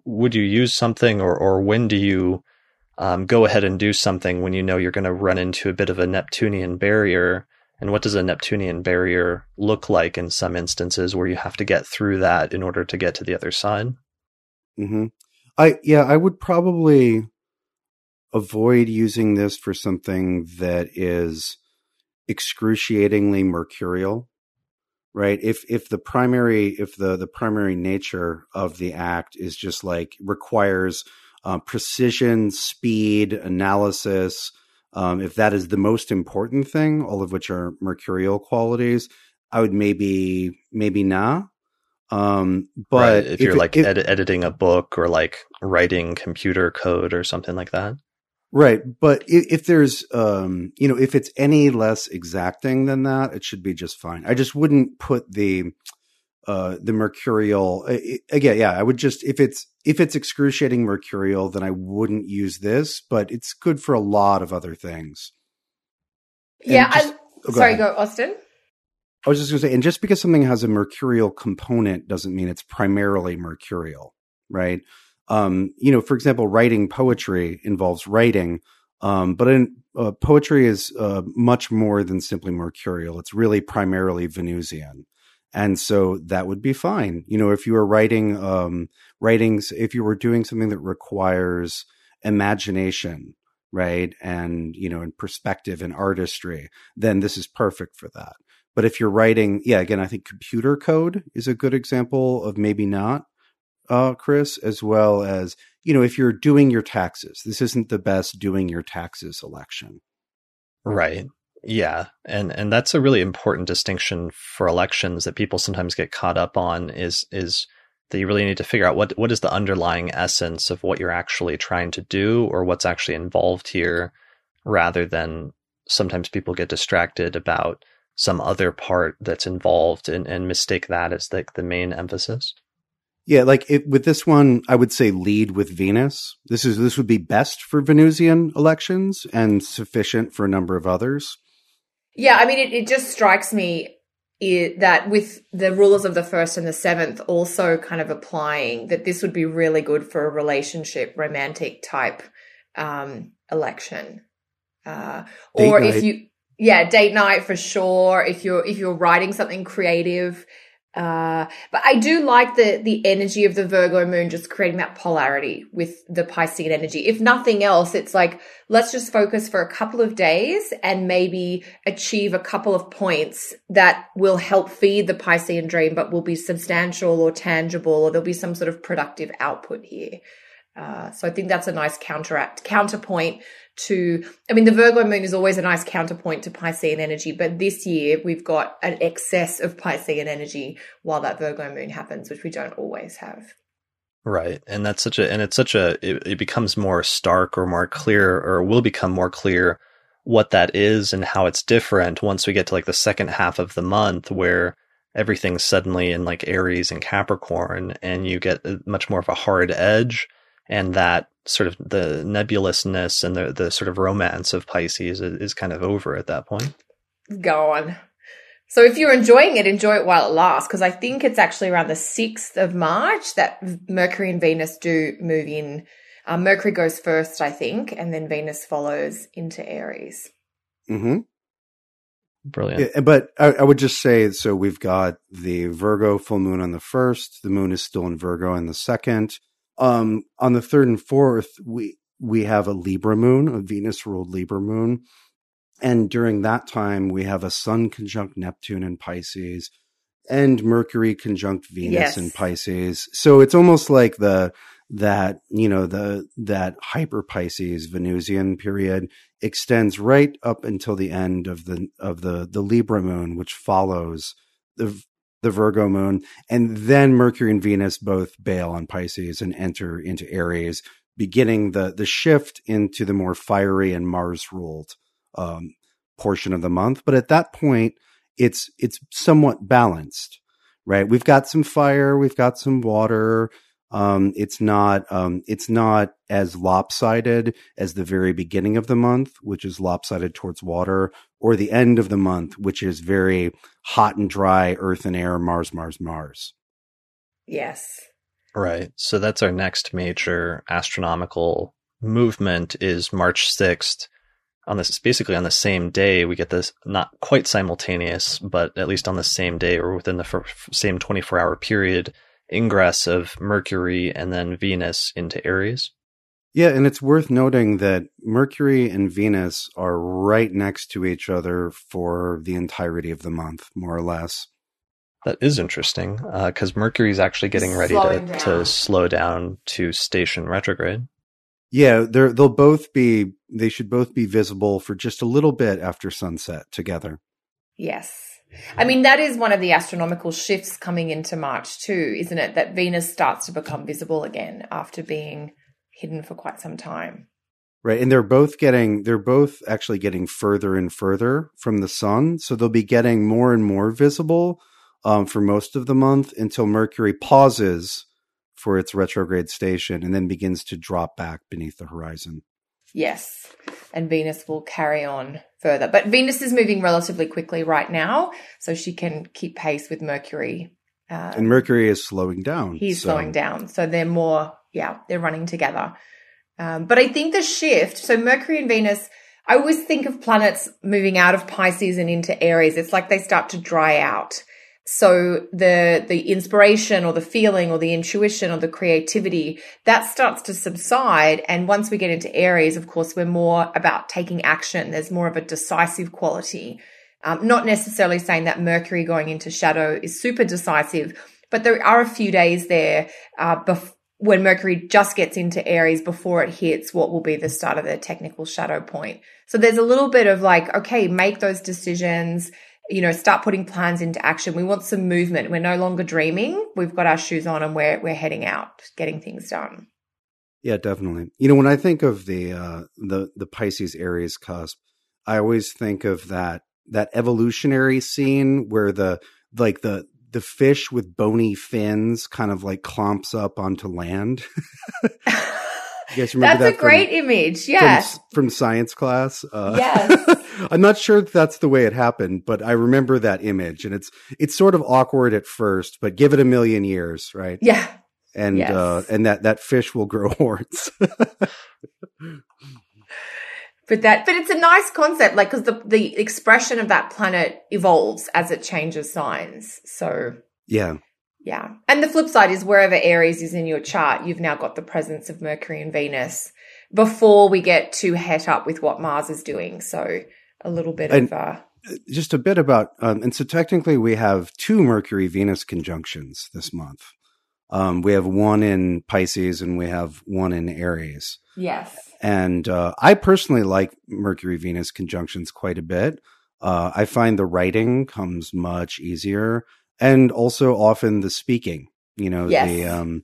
would you use something or or when do you um, go ahead and do something when you know you're going to run into a bit of a Neptunian barrier. And what does a Neptunian barrier look like in some instances where you have to get through that in order to get to the other side? Mm-hmm. I yeah, I would probably avoid using this for something that is excruciatingly mercurial right if if the primary if the the primary nature of the act is just like requires uh, precision speed analysis um, if that is the most important thing all of which are mercurial qualities i would maybe maybe not um, but right. if, if, you're like if, ed- editing a book or like writing computer code or something like that Right. But if, if there's, um, you know, if it's any less exacting than that, it should be just fine. I just wouldn't put the, uh, the mercurial again. Yeah. I would just, if it's, if it's excruciating mercurial, then I wouldn't use this, but it's good for a lot of other things. yeah. Just, I, oh, go sorry, ahead. go Austin. I was just going to say, and just because something has a mercurial component doesn't mean it's primarily mercurial, right? Um, you know, for example, writing poetry involves writing, um, but in, uh, poetry is uh, much more than simply mercurial. It's really primarily Venusian, and so that would be fine. You know, if you were writing um, writings, if you were doing something that requires imagination, right, and you know, and perspective and artistry, then this is perfect for that. But if you're writing, yeah, again, I think computer code is a good example of maybe not uh, Chris, as well as, you know, if you're doing your taxes, this isn't the best doing your taxes election. Right. Yeah. And and that's a really important distinction for elections that people sometimes get caught up on is is that you really need to figure out what what is the underlying essence of what you're actually trying to do or what's actually involved here rather than sometimes people get distracted about some other part that's involved and, and mistake that as like the main emphasis. Yeah, like it, with this one, I would say lead with Venus. This is this would be best for Venusian elections and sufficient for a number of others. Yeah, I mean, it, it just strikes me it, that with the rulers of the first and the seventh also kind of applying that this would be really good for a relationship, romantic type um, election, uh, or if you, yeah, date night for sure. If you're if you're writing something creative uh, but I do like the the energy of the Virgo moon just creating that polarity with the Piscean energy. If nothing else, it's like let's just focus for a couple of days and maybe achieve a couple of points that will help feed the Piscean dream, but will be substantial or tangible, or there'll be some sort of productive output here. Uh, so I think that's a nice counteract counterpoint to, I mean, the Virgo moon is always a nice counterpoint to Piscean energy, but this year we've got an excess of Piscean energy while that Virgo moon happens, which we don't always have. Right. And that's such a, and it's such a, it, it becomes more stark or more clear or will become more clear what that is and how it's different once we get to like the second half of the month where everything's suddenly in like Aries and Capricorn and you get much more of a hard edge and that sort of the nebulousness and the the sort of romance of Pisces is, is kind of over at that point. Gone. So if you're enjoying it, enjoy it while it lasts, because I think it's actually around the 6th of March that Mercury and Venus do move in. Um, Mercury goes first, I think, and then Venus follows into Aries. Mm-hmm. Brilliant. Yeah, but I, I, would just say so we've got the Virgo full moon on the first, the moon is still in Virgo in the second. Um, on the third and fourth, we we have a Libra moon, a Venus ruled Libra moon, and during that time we have a Sun conjunct Neptune in Pisces, and Mercury conjunct Venus yes. in Pisces. So it's almost like the that you know the that hyper Pisces Venusian period extends right up until the end of the of the the Libra moon, which follows the the Virgo moon, and then Mercury and Venus both bail on Pisces and enter into Aries, beginning the the shift into the more fiery and Mars ruled um, portion of the month. But at that point, it's it's somewhat balanced, right? We've got some fire, we've got some water, um, it's not um, it's not as lopsided as the very beginning of the month, which is lopsided towards water, or the end of the month, which is very hot and dry, earth and air, Mars, Mars, Mars. Yes. Right. So that's our next major astronomical movement is March 6th. On this, basically on the same day, we get this not quite simultaneous, but at least on the same day or within the f- same 24 hour period, ingress of Mercury and then Venus into Aries. Yeah, and it's worth noting that Mercury and Venus are right next to each other for the entirety of the month, more or less. That is interesting because uh, Mercury is actually getting ready to, to slow down to station retrograde. Yeah, they're, they'll both be, they should both be visible for just a little bit after sunset together. Yes. I mean, that is one of the astronomical shifts coming into March too, isn't it? That Venus starts to become visible again after being hidden for quite some time. Right. And they're both getting, they're both actually getting further and further from the sun. So they'll be getting more and more visible um, for most of the month until Mercury pauses for its retrograde station and then begins to drop back beneath the horizon. Yes. And Venus will carry on further. But Venus is moving relatively quickly right now, so she can keep pace with Mercury. Uh, and Mercury is slowing down. He's so. slowing down. So they're more, yeah, they're running together. Um, but I think the shift, so Mercury and Venus, I always think of planets moving out of Pisces and into Aries. It's like they start to dry out. So the, the inspiration or the feeling or the intuition or the creativity that starts to subside. And once we get into Aries, of course, we're more about taking action. There's more of a decisive quality. Um, not necessarily saying that Mercury going into shadow is super decisive, but there are a few days there, uh, bef- when Mercury just gets into Aries before it hits what will be the start of the technical shadow point. So there's a little bit of like, okay, make those decisions you know, start putting plans into action. We want some movement. We're no longer dreaming. We've got our shoes on and we're we're heading out, getting things done. Yeah, definitely. You know, when I think of the uh the the Pisces Aries cusp, I always think of that that evolutionary scene where the like the the fish with bony fins kind of like clomps up onto land. (laughs) That's that a great from, image. Yeah. From, from science class. Uh, yes. (laughs) I'm not sure if that's the way it happened, but I remember that image and it's, it's sort of awkward at first, but give it a million years, right? Yeah. And, yes. uh, and that, that fish will grow (laughs) horns. but that, but it's a nice concept, like, cause the, the expression of that planet evolves as it changes signs. So. Yeah. Yeah. And the flip side is wherever Aries is in your chart, you've now got the presence of Mercury and Venus before we get too het up with what Mars is doing. So a little bit and of. Uh, just a bit about, um, and so technically we have two Mercury Venus conjunctions this month. Um, we have one in Pisces and we have one in Aries. Yes. And uh, I personally like Mercury Venus conjunctions quite a bit. Uh, I find the writing comes much easier and also often the speaking, you know, yes. the, um,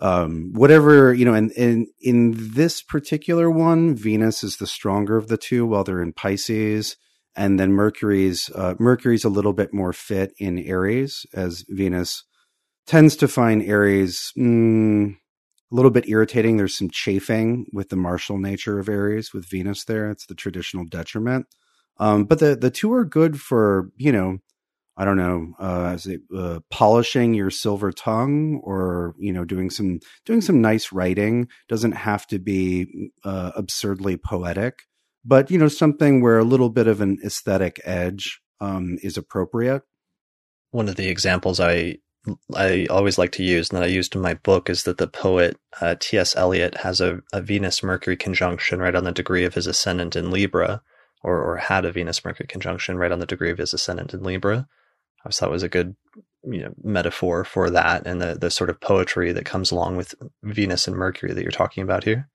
um, whatever, you know, and, and in this particular one, Venus is the stronger of the two while they're in Pisces. And then Mercury's, uh, Mercury's a little bit more fit in Aries as Venus tends to find Aries, mm, a little bit irritating. There's some chafing with the martial nature of Aries with Venus there. It's the traditional detriment. Um, but the, the two are good for, you know, I don't know, uh, it uh, polishing your silver tongue or, you know, doing some, doing some nice writing doesn't have to be uh, absurdly poetic, but, you know, something where a little bit of an aesthetic edge um, is appropriate. One of the examples I I always like to use and that I used in my book is that the poet uh, T.S. Eliot has a, a Venus Mercury conjunction right on the degree of his ascendant in Libra, or, or had a Venus Mercury conjunction right on the degree of his ascendant in Libra. I thought was a good you know metaphor for that and the the sort of poetry that comes along with Venus and Mercury that you're talking about here.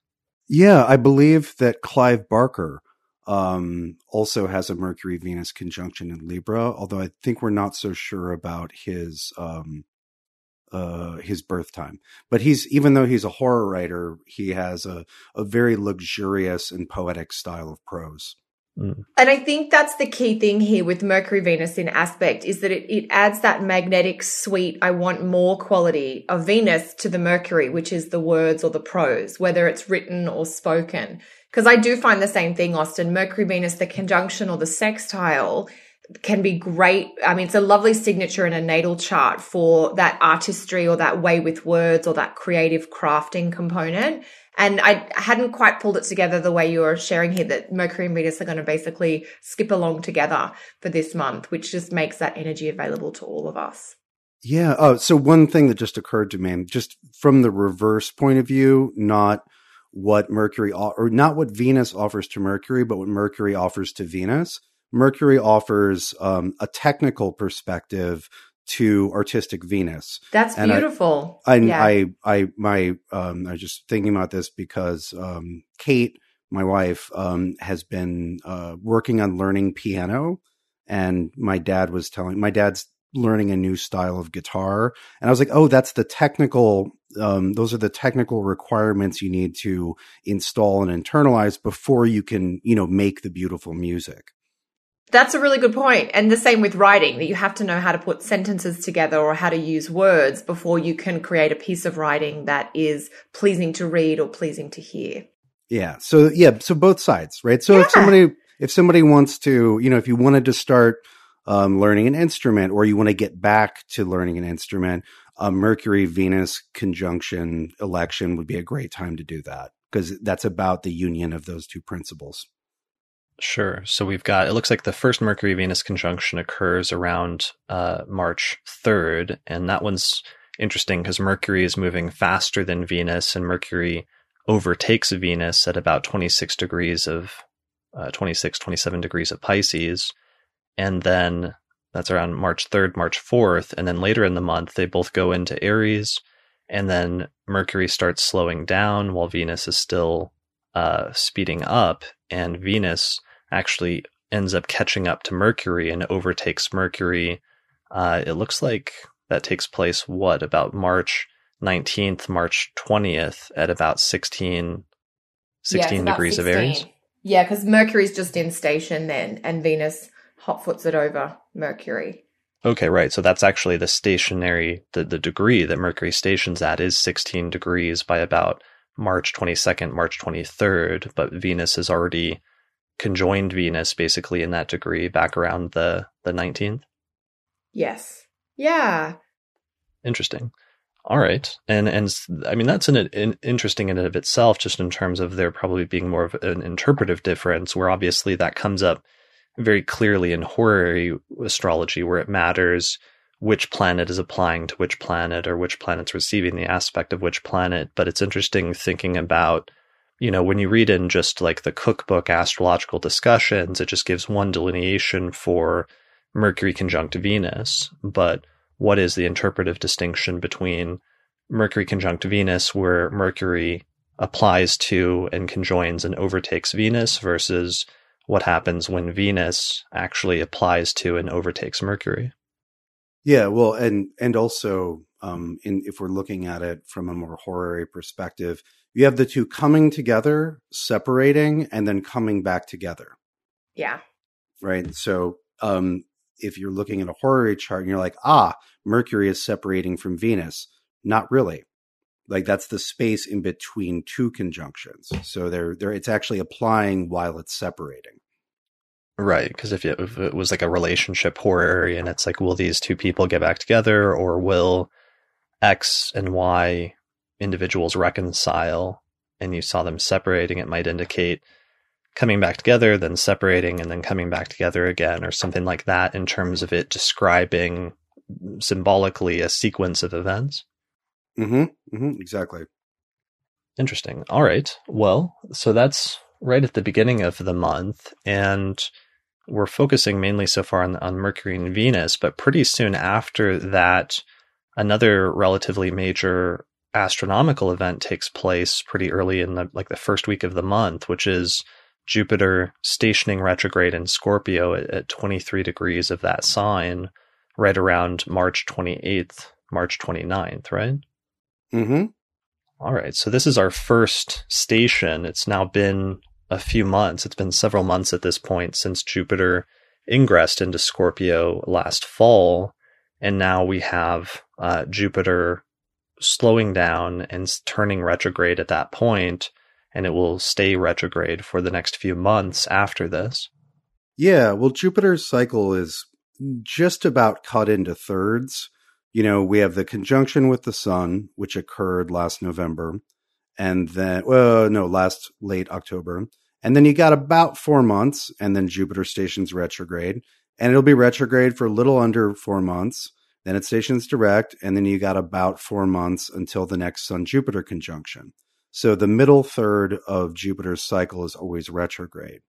Yeah, I believe that Clive Barker um, also has a Mercury Venus conjunction in Libra, although I think we're not so sure about his um, uh, his birth time. But he's even though he's a horror writer, he has a a very luxurious and poetic style of prose. Mm. And I think that's the key thing here with Mercury Venus in aspect is that it, it adds that magnetic sweet, I want more quality of Venus to the Mercury, which is the words or the prose, whether it's written or spoken. Because I do find the same thing, Austin. Mercury Venus, the conjunction or the sextile can be great. I mean, it's a lovely signature in a natal chart for that artistry or that way with words or that creative crafting component. And I hadn't quite pulled it together the way you were sharing here that Mercury and Venus are going to basically skip along together for this month, which just makes that energy available to all of us. Yeah. Oh, so one thing that just occurred to me, just from the reverse point of view, not what Mercury or not what Venus offers to Mercury, but what Mercury offers to Venus. Mercury offers um, a technical perspective to artistic Venus. That's and beautiful. I, I, yeah. I, I, my, um, I was just thinking about this because, um, Kate, my wife, um, has been, uh, working on learning piano. And my dad was telling, my dad's learning a new style of guitar. And I was like, oh, that's the technical, um, those are the technical requirements you need to install and internalize before you can, you know, make the beautiful music. That's a really good point. And the same with writing, that you have to know how to put sentences together or how to use words before you can create a piece of writing that is pleasing to read or pleasing to hear. Yeah. So, yeah. So both sides, right? So yeah. if somebody, if somebody wants to, you know, if you wanted to start um, learning an instrument or you want to get back to learning an instrument, a Mercury Venus conjunction election would be a great time to do that because that's about the union of those two principles. Sure. So we've got, it looks like the first Mercury Venus conjunction occurs around uh, March 3rd. And that one's interesting because Mercury is moving faster than Venus, and Mercury overtakes Venus at about 26 degrees of uh, 26, 27 degrees of Pisces. And then that's around March 3rd, March 4th. And then later in the month, they both go into Aries. And then Mercury starts slowing down while Venus is still uh, speeding up, and Venus actually ends up catching up to Mercury and overtakes Mercury. Uh, it looks like that takes place, what, about March 19th, March 20th at about 16, 16 yeah, degrees 16. of Aries? Yeah, because Mercury's just in station then, and Venus hotfoots it over Mercury. Okay, right. So that's actually the stationary, the, the degree that Mercury stations at is 16 degrees by about March 22nd, March 23rd, but Venus is already conjoined Venus basically in that degree back around the the 19th. Yes. Yeah. Interesting. All right. And and I mean that's an, an interesting in and of itself just in terms of there probably being more of an interpretive difference where obviously that comes up very clearly in horary astrology where it matters which planet is applying to which planet or which planet's receiving the aspect of which planet. But it's interesting thinking about, you know, when you read in just like the cookbook astrological discussions, it just gives one delineation for Mercury conjunct Venus. But what is the interpretive distinction between Mercury conjunct Venus, where Mercury applies to and conjoins and overtakes Venus, versus what happens when Venus actually applies to and overtakes Mercury? Yeah, well, and and also, um, in if we're looking at it from a more horary perspective, you have the two coming together, separating, and then coming back together. Yeah. Right. So, um, if you're looking at a horary chart and you're like, ah, Mercury is separating from Venus, not really. Like that's the space in between two conjunctions. So they're, they're it's actually applying while it's separating. Right, because if, if, it was like a relationship horary and it's like, will these two people get back together or will X and Y individuals reconcile and you saw them separating, it might indicate coming back together, then separating, and then coming back together again, or something like that in terms of it describing symbolically a sequence of events. Mm-hmm. mm-hmm exactly. Interesting. All right. Well, so that's right at the beginning of the month. And we're focusing mainly so far on, on Mercury and Venus, but pretty soon after that, another relatively major astronomical event takes place pretty early in the like the first week of the month, which is Jupiter stationing retrograde in Scorpio at, at 23 degrees of that sign, right around March 28th, March 29th, right? Mm-hmm. All right. So this is our first station. It's now been a few months. It's been several months at this point since Jupiter ingressed into Scorpio last fall. And now we have uh, Jupiter slowing down and turning retrograde at that point, and it will stay retrograde for the next few months after this. Yeah, well, Jupiter's cycle is just about cut into thirds. You know, we have the conjunction with the sun, which occurred last November. and then well, no, last late October, and then you got about four months, and then Jupiter stations retrograde, and it'll be retrograde for a little under four months. Then it stations direct, and then you got about four months until the next Sun Jupiter conjunction. So the middle third of Jupiter's cycle is always retrograde,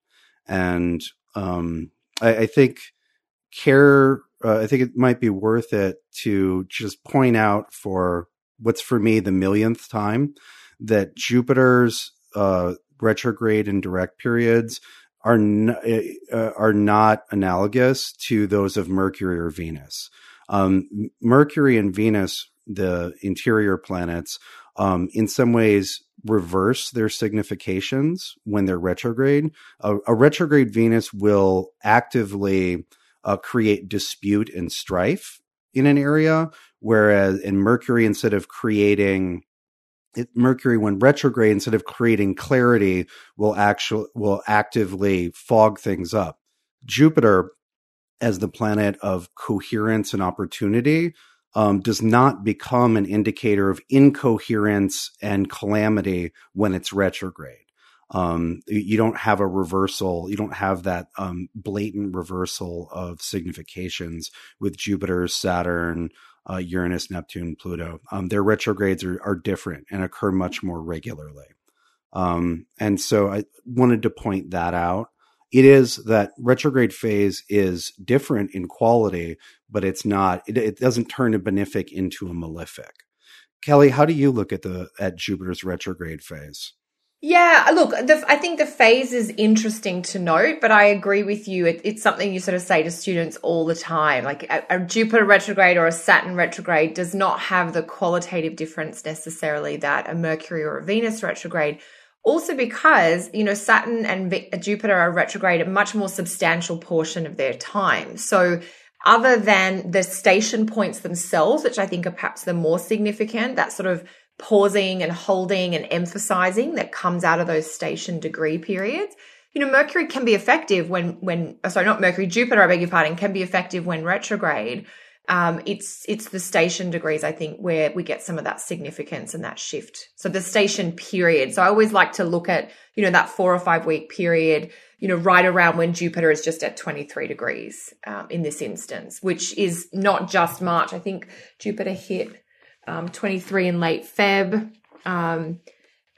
and um, I, I think care. Uh, I think it might be worth it to just point out for what's for me the millionth time that Jupiter's uh, retrograde and direct periods are n- uh, are not analogous to those of Mercury or Venus. Um, Mercury and Venus, the interior planets, um, in some ways reverse their significations when they're retrograde. A, a retrograde Venus will actively uh, create dispute and strife in an area, whereas in Mercury, instead of creating it, Mercury, when retrograde, instead of creating clarity, will actually will actively fog things up. Jupiter, as the planet of coherence and opportunity, um, does not become an indicator of incoherence and calamity when it's retrograde. Um, you don't have a reversal. You don't have that um, blatant reversal of significations with Jupiter, Saturn, uh, Uranus, Neptune, Pluto. Um, their retrogrades are, are different and occur much more regularly. Um, and so I wanted to point that out. It is that retrograde phase is different in quality, but it's not, it, it doesn't turn a benefic into a malefic. Kelly, how do you look at the, at Jupiter's retrograde phase? Yeah, uh, look, the, I think the phase is interesting to note, but I agree with you. It, it's something you sort of say to students all the time. Like a, a, Jupiter retrograde or a Saturn retrograde does not have the qualitative difference necessarily that a Mercury or a Venus retrograde. Also, because, you know, Saturn and Jupiter are retrograde a much more substantial portion of their time. So, other than the station points themselves, which I think are perhaps the more significant, that sort of pausing and holding and emphasizing that comes out of those station degree periods. You know, Mercury can be effective when, when, sorry, not Mercury, Jupiter, I beg your pardon, can be effective when retrograde. Um, it's, it's the station degrees, I think, where we get some of that significance and that shift. So the station period. So I always like to look at, you know, that four or five week period, you know, right around when Jupiter is just at 23 degrees, um, in this instance, which is not just March. I think Jupiter hit um, 23 in late Feb. Um,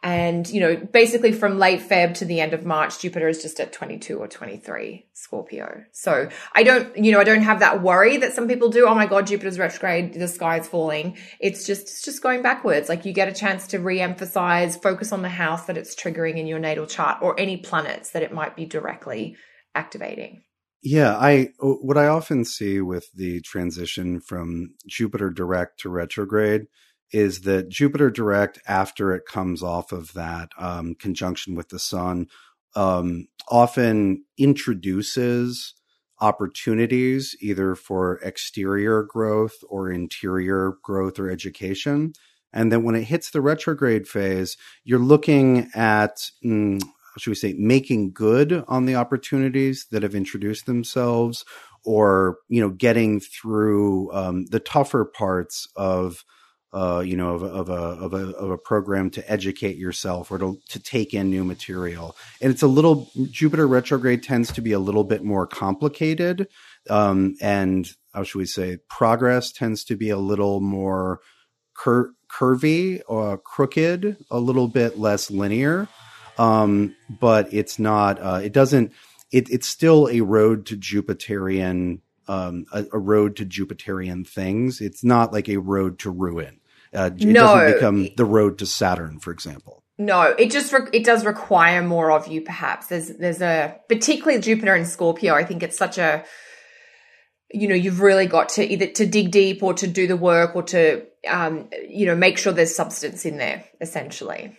and, you know, basically from late Feb to the end of March, Jupiter is just at 22 or 23 Scorpio. So I don't, you know, I don't have that worry that some people do. Oh my God, Jupiter's retrograde, the sky's falling. It's just, it's just going backwards. Like you get a chance to re-emphasize, focus on the house that it's triggering in your natal chart or any planets that it might be directly activating. Yeah, I oh, what I often see with the transition from Jupiter direct to retrograde is that Jupiter direct after it comes off of that um, conjunction with the sun um, often introduces opportunities either for exterior growth or interior growth or education. And then when it hits the retrograde phase, you're looking at mm, should we say, making good on the opportunities that have introduced themselves, or you know, getting through um, the tougher parts of uh, you know, of, of, a, of, a, of a program to educate yourself or to, to take in new material. And it's a little, Jupiter retrograde tends to be a little bit more complicated. Um, and how should we say, progress tends to be a little more cur- curvy or crooked, a little bit less linear um, but it's not. Uh, it doesn't. It, it's still a road to Jupiterian, um, a, a, road to Jupiterian things. It's not like a road to ruin. Uh, it no. doesn't become the road to Saturn, for example. No, it just re- it does require more of you. Perhaps there's there's a particularly Jupiter and Scorpio. I think it's such a you know you've really got to either to dig deep or to do the work or to um, you know make sure there's substance in there essentially.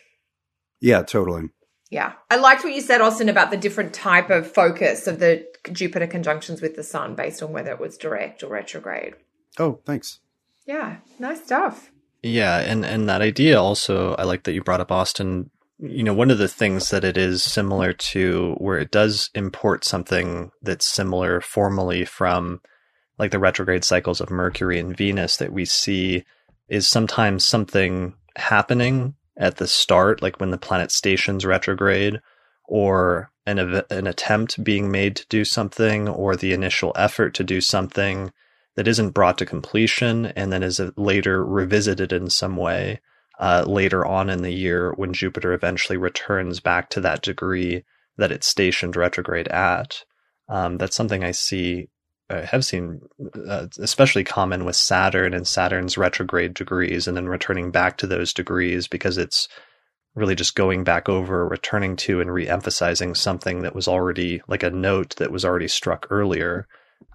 Yeah, totally. Yeah. I liked what you said, Austin, about the different type of focus of the Jupiter conjunctions with the sun based on whether it was direct or retrograde. Oh, thanks. Yeah. Nice stuff. Yeah. And, and that idea also, I like that you brought up Austin. You know, one of the things that it is similar to where it does import something that's similar formally from like the retrograde cycles of Mercury and Venus that we see is sometimes something happening at the start, like when the planet stations retrograde, or an, an attempt being made to do something, or the initial effort to do something that isn't brought to completion and then is later revisited in some way uh, later on in the year when Jupiter eventually returns back to that degree that it's stationed retrograde at. Um, that's something I see, I have seen, uh, especially common with Saturn and Saturn's retrograde degrees, and then returning back to those degrees because it's really just going back over, returning to, and re-emphasizing something that was already like a note that was already struck earlier.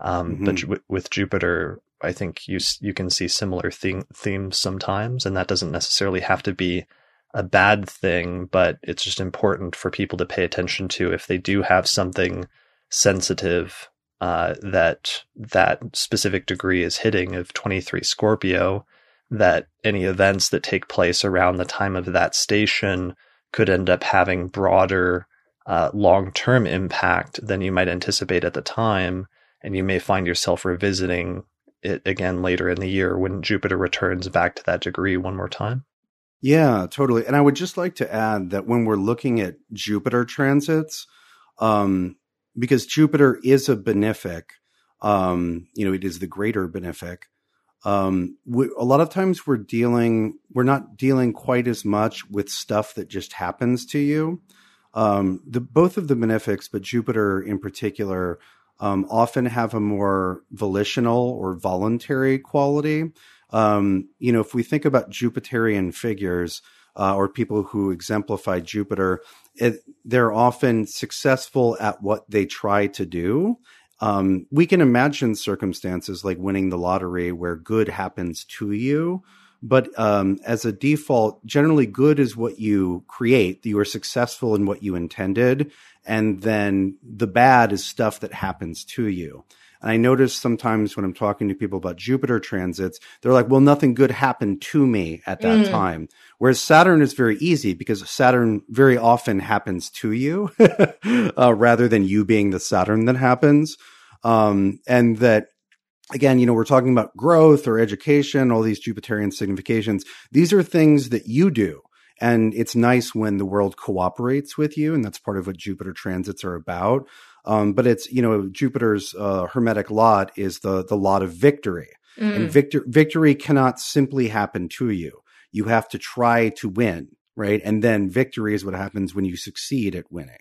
Um, mm-hmm. But with Jupiter, I think you you can see similar theme, themes sometimes, and that doesn't necessarily have to be a bad thing, but it's just important for people to pay attention to if they do have something sensitive uh, that that specific degree is hitting of 23 Scorpio, that any events that take place around the time of that station could end up having broader uh, long term impact than you might anticipate at the time. And you may find yourself revisiting it again later in the year when Jupiter returns back to that degree one more time. Yeah, totally. And I would just like to add that when we're looking at Jupiter transits, um, because Jupiter is a benefic, um, you know, it is the greater benefic. Um, we, a lot of times we're dealing, we're not dealing quite as much with stuff that just happens to you. Um, the both of the benefics, but Jupiter in particular, um, often have a more volitional or voluntary quality. Um, you know, if we think about Jupiterian figures uh, or people who exemplify Jupiter, it, they're often successful at what they try to do. Um, we can imagine circumstances like winning the lottery where good happens to you. But um, as a default, generally good is what you create. You are successful in what you intended. And then the bad is stuff that happens to you. And I notice sometimes when I'm talking to people about Jupiter transits, they're like, well, nothing good happened to me at that mm. time. Whereas Saturn is very easy because Saturn very often happens to you (laughs) uh, rather than you being the Saturn that happens. Um, and that again, you know, we're talking about growth or education, all these Jupiterian significations. These are things that you do. And it's nice when the world cooperates with you. And that's part of what Jupiter transits are about. Um, but it's you know Jupiter's uh, hermetic lot is the the lot of victory, mm. and victor victory cannot simply happen to you. You have to try to win, right? And then victory is what happens when you succeed at winning.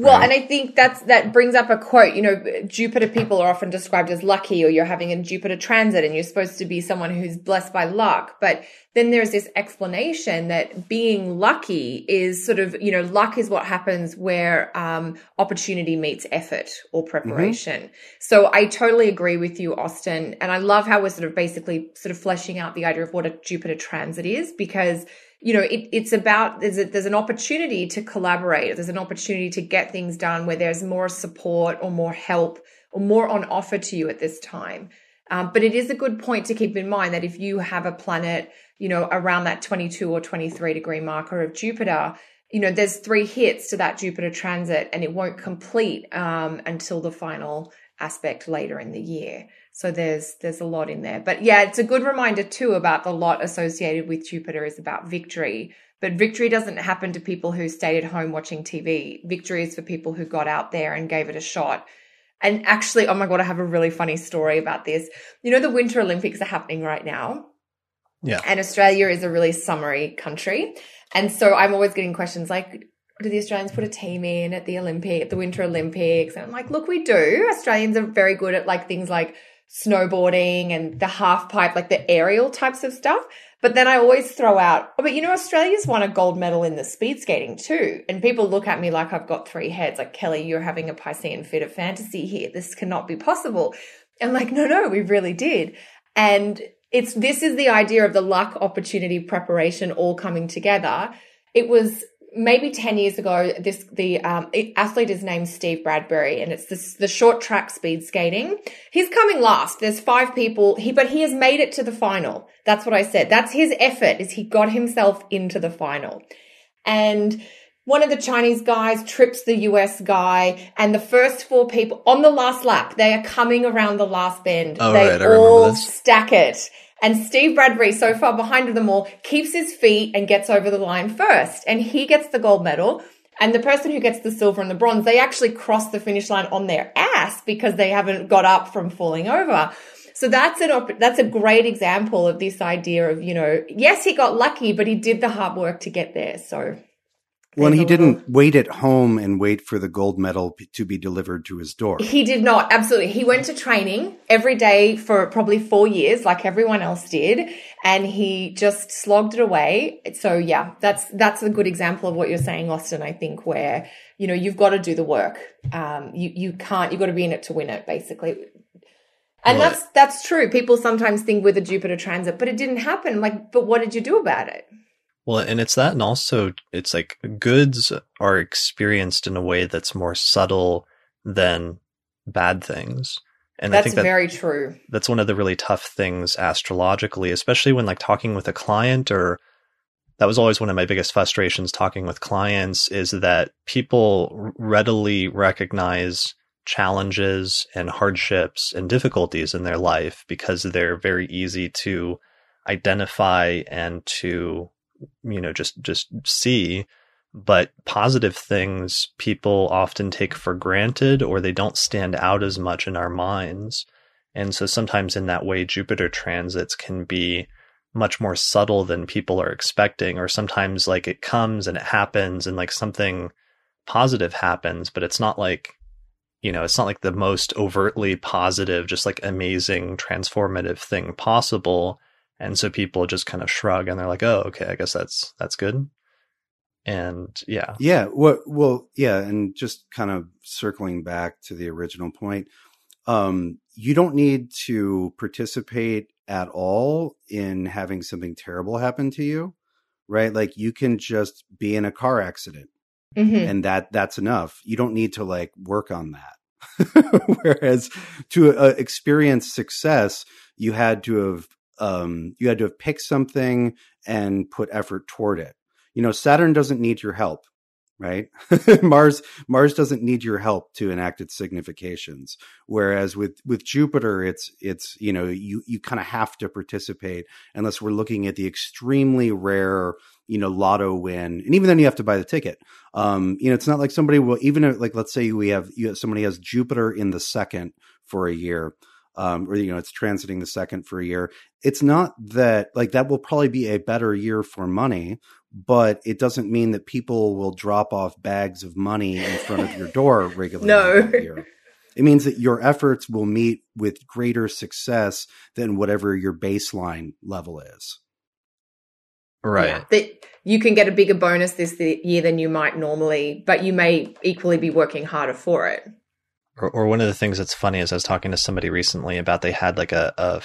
Well, right. and I think that's that brings up a quote. You know, Jupiter people are often described as lucky, or you're having a Jupiter transit, and you're supposed to be someone who's blessed by luck. But then there's this explanation that being lucky is sort of, you know, luck is what happens where um, opportunity meets effort or mm-hmm. preparation. Mm-hmm. So I totally agree with you, Austin, and I love how we're sort of basically sort of fleshing out the idea of what a Jupiter transit is because you know, it, it's about there's a, there's an opportunity to collaborate. There's an opportunity to get things done where there's more support or more help or more on offer to you at this time. Um, but it is a good point to keep in mind that if you have a planet, you know, around that 22 or 23 degree marker of Jupiter, you know, there's three hits to that Jupiter transit and it won't complete um, until the final aspect later in the year. So there's there's a lot in there. But yeah, it's a good reminder too about the lot associated with Jupiter is about victory. But victory doesn't happen to people who stayed at home watching TV. Victory is for people who got out there and gave it a shot. And actually, oh my god, I have a really funny story about this. You know, the Winter Olympics are happening right now. Yeah. And Australia is a really summery country. And so I'm always getting questions like, do the Australians put a team in at the Olympic, at the Winter Olympics? And I'm like, look, we do. Australians are very good at like things like snowboarding and the half pipe, like the aerial types of stuff. But then I always throw out, oh, but you know, Australia's won a gold medal in the speed skating too. And people look at me like I've got three heads. Like, Kelly, you're having a Piscean fit of fantasy here. This cannot be possible. And like, no, no, we really did. And it's, this is the idea of the luck, opportunity, preparation all coming together. It was maybe 10 years ago, this, the, um, athlete is named Steve Bradbury and it's this, the short track speed skating. He's coming last. There's five people. He, but he has made it to the final. That's what I said. That's his effort is he got himself into the final. And one of the Chinese guys trips the US guy and the first four people on the last lap, they are coming around the last bend. Oh, they right. all stack it And Steve Bradbury, so far behind of them all, keeps his feet and gets over the line first. And he gets the gold medal. And the person who gets the silver and the bronze, they actually cross the finish line on their ass because they haven't got up from falling over. So that's an op- that's a great example of this idea of you know yes he got lucky but he did the hard work to get there. So well, he didn't wait at home and wait for the gold medal to be delivered to his door. He did not. Absolutely. He went to training every day for probably four years, like everyone else did. And he just slogged it away. So yeah, that's, that's a good example of what you're saying, Austin, I think, where, you know, you've got to do the work. Um, you, you can't, you've got to be in it to win it, basically. And right. that's, that's true. People sometimes think with a Jupiter transit, but it didn't happen. Like, but what did you do about it? Well, and it's that, and also it's like goods are experienced in a way that's more subtle than bad things. And that's I think that, very true. That's one of the really tough things astrologically, especially when like talking with a client or that was always one of my biggest frustrations talking with clients is that people readily recognize challenges and hardships and difficulties in their life because they're very easy to identify and to you know just just see but positive things people often take for granted or they don't stand out as much in our minds. And so sometimes in that way jupiter transits can be much more subtle than people are expecting or sometimes like it comes and it happens and like something positive happens but it's not like you know it's not like the most overtly positive just like amazing transformative thing possible and so people just kind of shrug and they're like, "Oh, okay, I guess that's that's good." And yeah, yeah, well, well, yeah, and just kind of circling back to the original point, um, you don't need to participate at all in having something terrible happen to you, right? Like you can just be in a car accident, mm-hmm. and that that's enough. You don't need to like work on that. (laughs) Whereas to uh, experience success, you had to have um, you had to have picked something and put effort toward it. You know, Saturn doesn't need your help, right? (laughs) Mars Mars doesn't need your help to enact its significations. Whereas with with Jupiter, it's it's you know you you kind of have to participate unless we're looking at the extremely rare you know lotto win, and even then you have to buy the ticket. Um, you know, it's not like somebody will even like let's say we have you, somebody has Jupiter in the second for a year um, or you know it's transiting the second for a year. It's not that like that will probably be a better year for money, but it doesn't mean that people will drop off bags of money in front of your (laughs) door regularly. no. It means that your efforts will meet with greater success than whatever your baseline level is. Right. Yeah, that you can get a bigger bonus this year than you might normally, but you may equally be working harder for it. Or, or one of the things that's funny is I was talking to somebody recently about they had like a, a,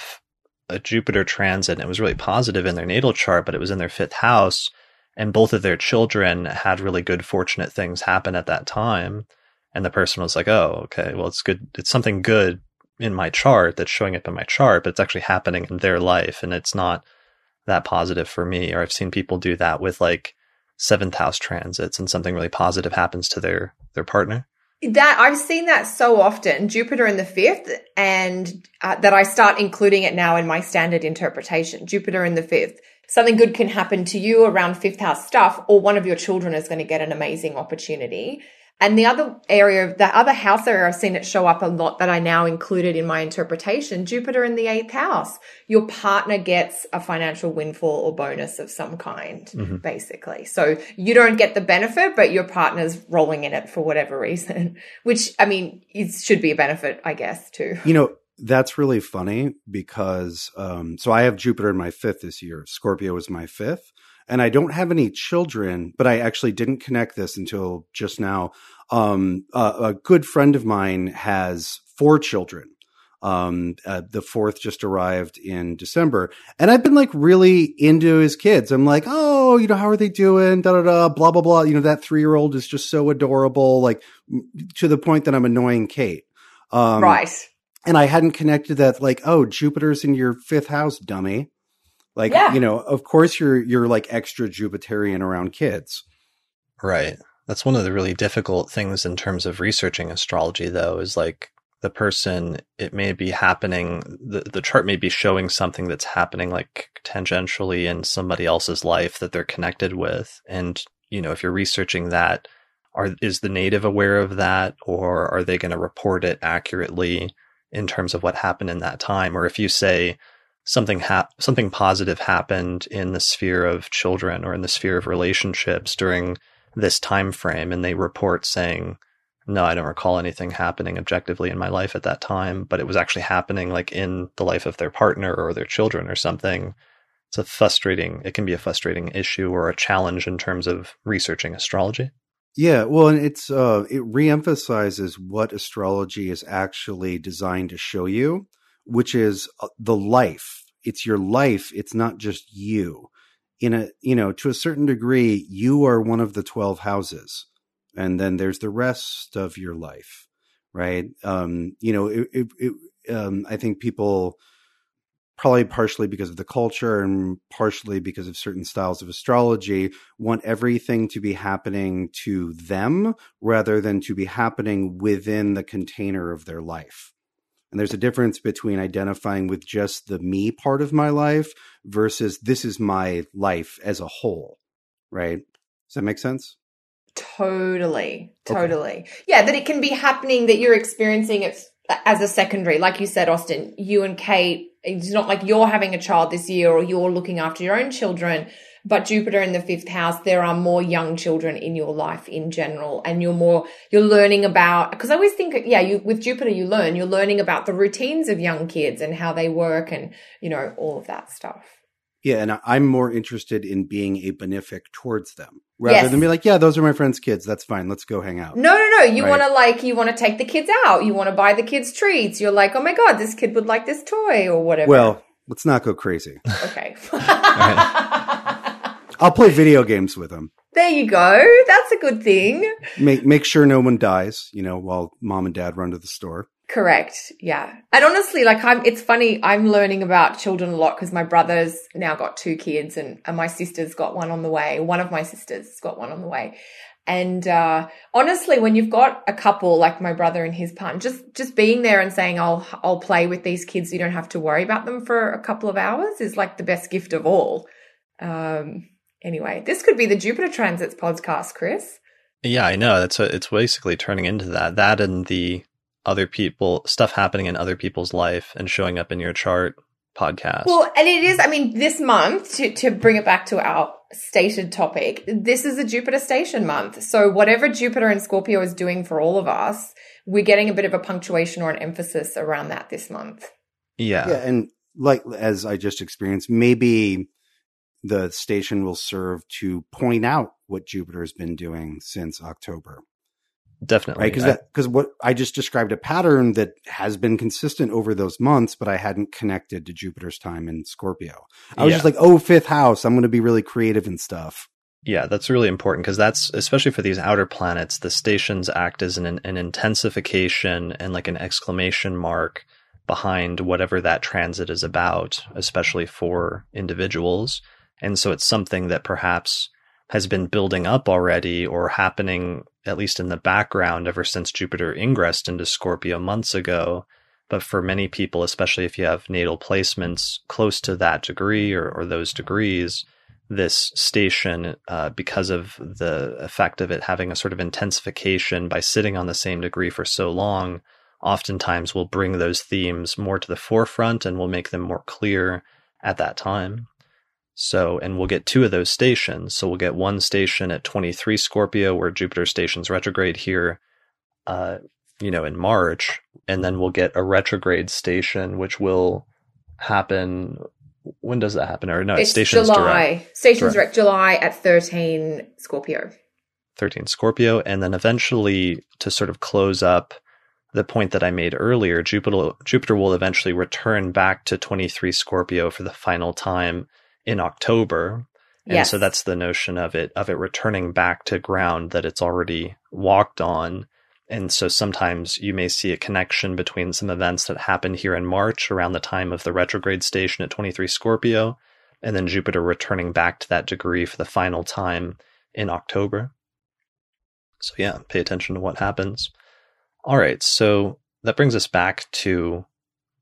a Jupiter transit and it was really positive in their natal chart, but it was in their fifth house. And both of their children had really good, fortunate things happen at that time. And the person was like, oh, okay, well, it's good. It's something good in my chart that's showing up in my chart, but it's actually happening in their life. And it's not that positive for me. Or I've seen people do that with like seventh house transits and something really positive happens to their, their partner. That I've seen that so often, Jupiter in the fifth, and uh, that I start including it now in my standard interpretation. Jupiter in the fifth. Something good can happen to you around fifth house stuff, or one of your children is going to get an amazing opportunity. And the other area, of the other house area I've seen it show up a lot that I now included in my interpretation, Jupiter in the eighth house. Your partner gets a financial windfall or bonus of some kind, mm-hmm. basically. So you don't get the benefit, but your partner's rolling in it for whatever (laughs) reason, which I mean, it should be a benefit, I guess, too. You know, that's really funny because, um, so I have Jupiter in my fifth this year. Scorpio is my fifth and I don't have any children, but I actually didn't connect this until just now. Um, uh, a good friend of mine has four children. Um, uh, the fourth just arrived in December, and I've been like really into his kids. I'm like, oh, you know, how are they doing? Da da da, blah blah blah. You know, that three year old is just so adorable, like to the point that I'm annoying Kate. Um, right. And I hadn't connected that, like, oh, Jupiter's in your fifth house, dummy. Like, yeah. you know, of course you're you're like extra Jupiterian around kids. Right. That's one of the really difficult things in terms of researching astrology though, is like the person, it may be happening, the, the chart may be showing something that's happening like tangentially in somebody else's life that they're connected with. And, you know, if you're researching that, are, is the native aware of that or are they going to report it accurately in terms of what happened in that time? Or if you say something ha- something positive happened in the sphere of children or in the sphere of relationships during this time frame and they report saying no, I don't recall anything happening objectively in my life at that time, but it was actually happening like in the life of their partner or their children or something. It's a frustrating, it can be a frustrating issue or a challenge in terms of researching astrology. Yeah, well, and it's uh, it reemphasizes what astrology is actually designed to show you, which is uh, the life. It's your life. It's not just you. In a you know, to a certain degree, you are one of the twelve houses and then there's the rest of your life right um you know it, it, it um i think people probably partially because of the culture and partially because of certain styles of astrology want everything to be happening to them rather than to be happening within the container of their life and there's a difference between identifying with just the me part of my life versus this is my life as a whole right does that make sense Totally. Totally. Okay. Yeah, that it can be happening that you're experiencing it as a secondary. Like you said, Austin, you and Kate, it's not like you're having a child this year or you're looking after your own children. But Jupiter in the fifth house, there are more young children in your life in general. And you're more, you're learning about, because I always think, yeah, you, with Jupiter, you learn, you're learning about the routines of young kids and how they work and, you know, all of that stuff. Yeah, and I'm more interested in being a benefic towards them rather yes. than be like, yeah, those are my friends' kids. That's fine. Let's go hang out. No, no, no. You right? want to like, you want to take the kids out. You want to buy the kids treats. You're like, oh my god, this kid would like this toy or whatever. Well, let's not go crazy. Okay. (laughs) I'll play video games with them. There you go. That's a good thing. Make make sure no one dies. You know, while mom and dad run to the store. Correct. Yeah. And honestly, like I'm, it's funny. I'm learning about children a lot because my brother's now got two kids and, and my sister's got one on the way. One of my sisters has got one on the way. And, uh, honestly, when you've got a couple like my brother and his partner, just, just being there and saying, I'll, I'll play with these kids. you don't have to worry about them for a couple of hours is like the best gift of all. Um, anyway, this could be the Jupiter transits podcast, Chris. Yeah, I know. That's a, it's basically turning into that. That and the other people stuff happening in other people's life and showing up in your chart podcast. Well, and it is, I mean, this month to, to bring it back to our stated topic, this is a Jupiter station month. So whatever Jupiter and Scorpio is doing for all of us, we're getting a bit of a punctuation or an emphasis around that this month. Yeah. Yeah. And like, as I just experienced, maybe the station will serve to point out what Jupiter has been doing since October. Definitely. Right. Because because what I just described a pattern that has been consistent over those months, but I hadn't connected to Jupiter's time in Scorpio. I was yeah. just like, oh, fifth house. I'm going to be really creative and stuff. Yeah, that's really important because that's especially for these outer planets, the stations act as an, an intensification and like an exclamation mark behind whatever that transit is about, especially for individuals. And so it's something that perhaps has been building up already or happening at least in the background ever since Jupiter ingressed into Scorpio months ago. But for many people, especially if you have natal placements close to that degree or, or those degrees, this station, uh, because of the effect of it having a sort of intensification by sitting on the same degree for so long, oftentimes will bring those themes more to the forefront and will make them more clear at that time. So, and we'll get two of those stations. So we'll get one station at 23 Scorpio where Jupiter stations retrograde here, uh, you know, in March. And then we'll get a retrograde station, which will happen. When does that happen? Or no, it's stations July. Direct. Stations direct. direct July at 13 Scorpio. 13 Scorpio. And then eventually to sort of close up the point that I made earlier, Jupiter, Jupiter will eventually return back to 23 Scorpio for the final time in October. And yes. so that's the notion of it of it returning back to ground that it's already walked on. And so sometimes you may see a connection between some events that happened here in March around the time of the retrograde station at 23 Scorpio, and then Jupiter returning back to that degree for the final time in October. So, yeah, pay attention to what happens. All right, so that brings us back to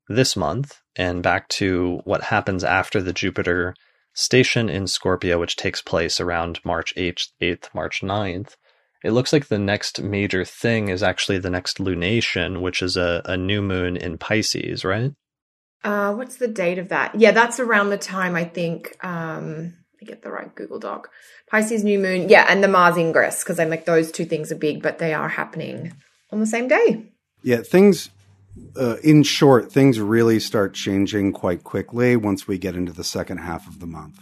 this month and back to what happens after the Jupiter station in Scorpio, which takes place around March 8th, 8th, March 9th. It looks like the next major thing is actually the next lunation, which is a, a new moon in Pisces, right? Uh, what's the date of that? Yeah, that's around the time I think. Um, I get the right Google Doc. Pisces new moon, yeah, and the Mars ingress because I'm like those two things are big, but they are happening on the same day. Yeah, things. Uh, in short, things really start changing quite quickly once we get into the second half of the month.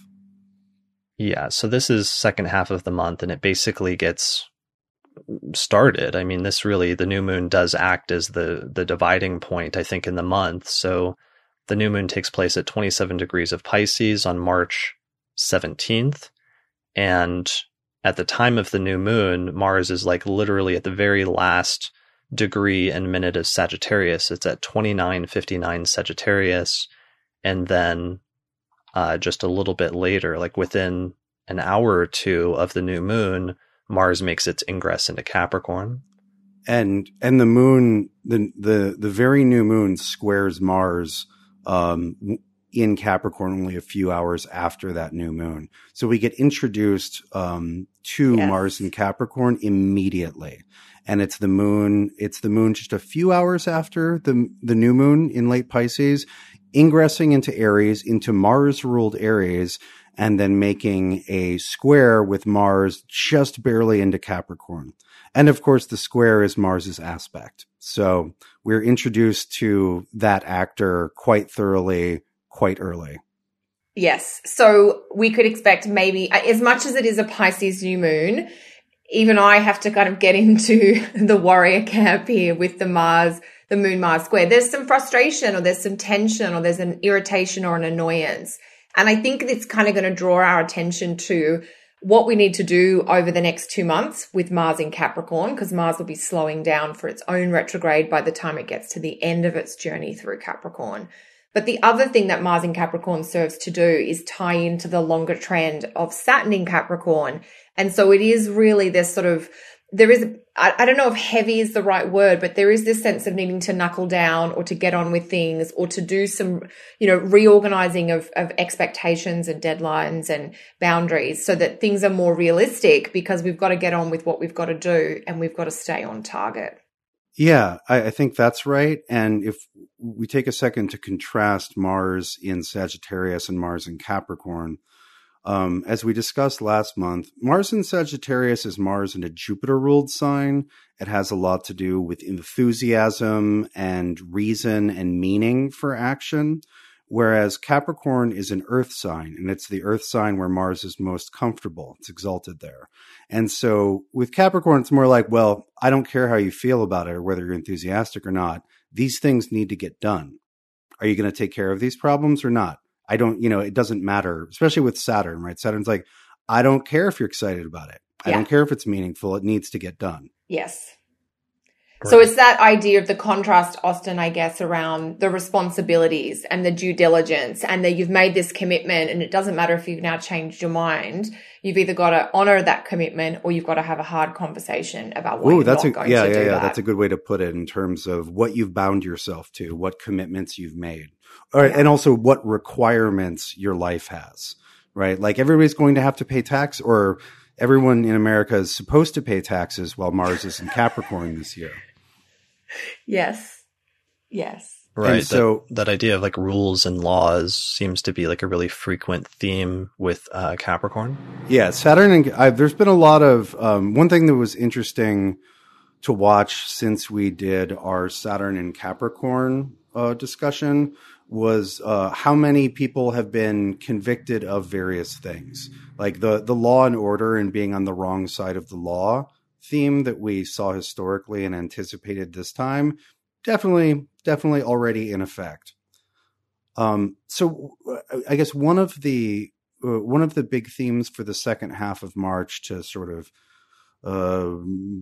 Yeah, so this is second half of the month, and it basically gets started. I mean, this really the new moon does act as the the dividing point, I think, in the month. So the new moon takes place at 27 degrees of Pisces on March 17th. And at the time of the new moon, Mars is like literally at the very last degree and minute of Sagittarius. It's at 2959 Sagittarius. And then uh, just a little bit later, like within an hour or two of the new moon, Mars makes its ingress into Capricorn. And and the moon, the the the very new moon squares Mars um, in Capricorn only a few hours after that new moon. So we get introduced um, to yes. Mars in Capricorn immediately. And it's the moon, it's the moon just a few hours after the the new moon in late Pisces, ingressing into Aries, into Mars ruled Aries, and then making a square with Mars just barely into Capricorn. And of course, the square is Mars's aspect. So we're introduced to that actor quite thoroughly, quite early. Yes. So we could expect maybe, as much as it is a Pisces new moon, even I have to kind of get (laughs) into the warrior camp here with the Mars, the moon Mars square. There's some frustration or there's some tension or there's an irritation or an annoyance. And I think it's kind of going to draw our attention to what we need to do over the next two months with Mars in Capricorn, because Mars will be slowing down for its own retrograde by the time it gets to the end of its journey through Capricorn. But the other thing that Mars in Capricorn serves to do is tie into the longer trend of Saturn in Capricorn. And so it is really this sort of there is I, I, don't know if heavy is the right word but there is this sense of needing to knuckle down or to get on with things or to do some you know reorganizing of, of expectations and deadlines and boundaries so that things are more realistic because we've got to get on with what we've got to do and we've got to stay on target. Yeah I, I think that's right. And if we take a second to contrast mars in sagittarius and mars in capricorn um, as we discussed last month, Mars in Sagittarius is Mars in a Jupiter ruled sign. It has a lot to do with enthusiasm and reason and meaning for action. Whereas Capricorn is an earth sign, and it's the earth sign where Mars is most comfortable. It's exalted there. And so with Capricorn, it's more like, well, I don't care how you feel about it or whether you're enthusiastic or not. These things need to get done. Are you going to take care of these problems or not? I don't, you know, it doesn't matter, especially with Saturn, right? Saturn's like, I don't care if you're excited about it. I don't care if it's meaningful. It needs to get done. Yes. So it's that idea of the contrast, Austin, I guess, around the responsibilities and the due diligence and that you've made this commitment and it doesn't matter if you've now changed your mind. You've either got to honor that commitment or you've got to have a hard conversation about what Ooh, that's a, yeah, yeah, yeah. That. That's a good way to put it in terms of what you've bound yourself to, what commitments you've made. Or, yeah. and also what requirements your life has, right? Like everybody's going to have to pay tax or everyone in America is supposed to pay taxes while Mars is in (laughs) Capricorn this year. Yes. Yes. Right. And so that, that, idea of like rules and laws seems to be like a really frequent theme with uh, Capricorn. Yeah, Saturn and I've, there's been a lot of um, one thing that was interesting to watch since we did our Saturn and Capricorn uh, discussion was uh, how many people have been convicted of various things, like the the law and order and being on the wrong side of the law theme that we saw historically and anticipated this time. Definitely, definitely already in effect. Um, so, uh, I guess one of the uh, one of the big themes for the second half of March to sort of uh,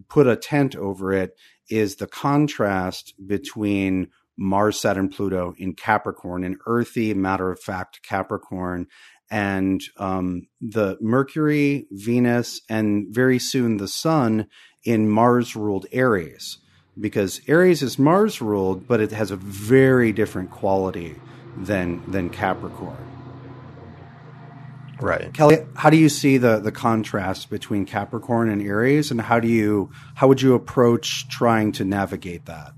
put a tent over it is the contrast between Mars, Saturn, Pluto in Capricorn, an earthy, matter of fact Capricorn, and um, the Mercury, Venus, and very soon the Sun in Mars ruled Aries. because Aries is Mars ruled, but it has a very different quality than than Capricorn. Right. Kelly, how do you see the the contrast between Capricorn and Aries and how do you how would you approach trying to navigate that?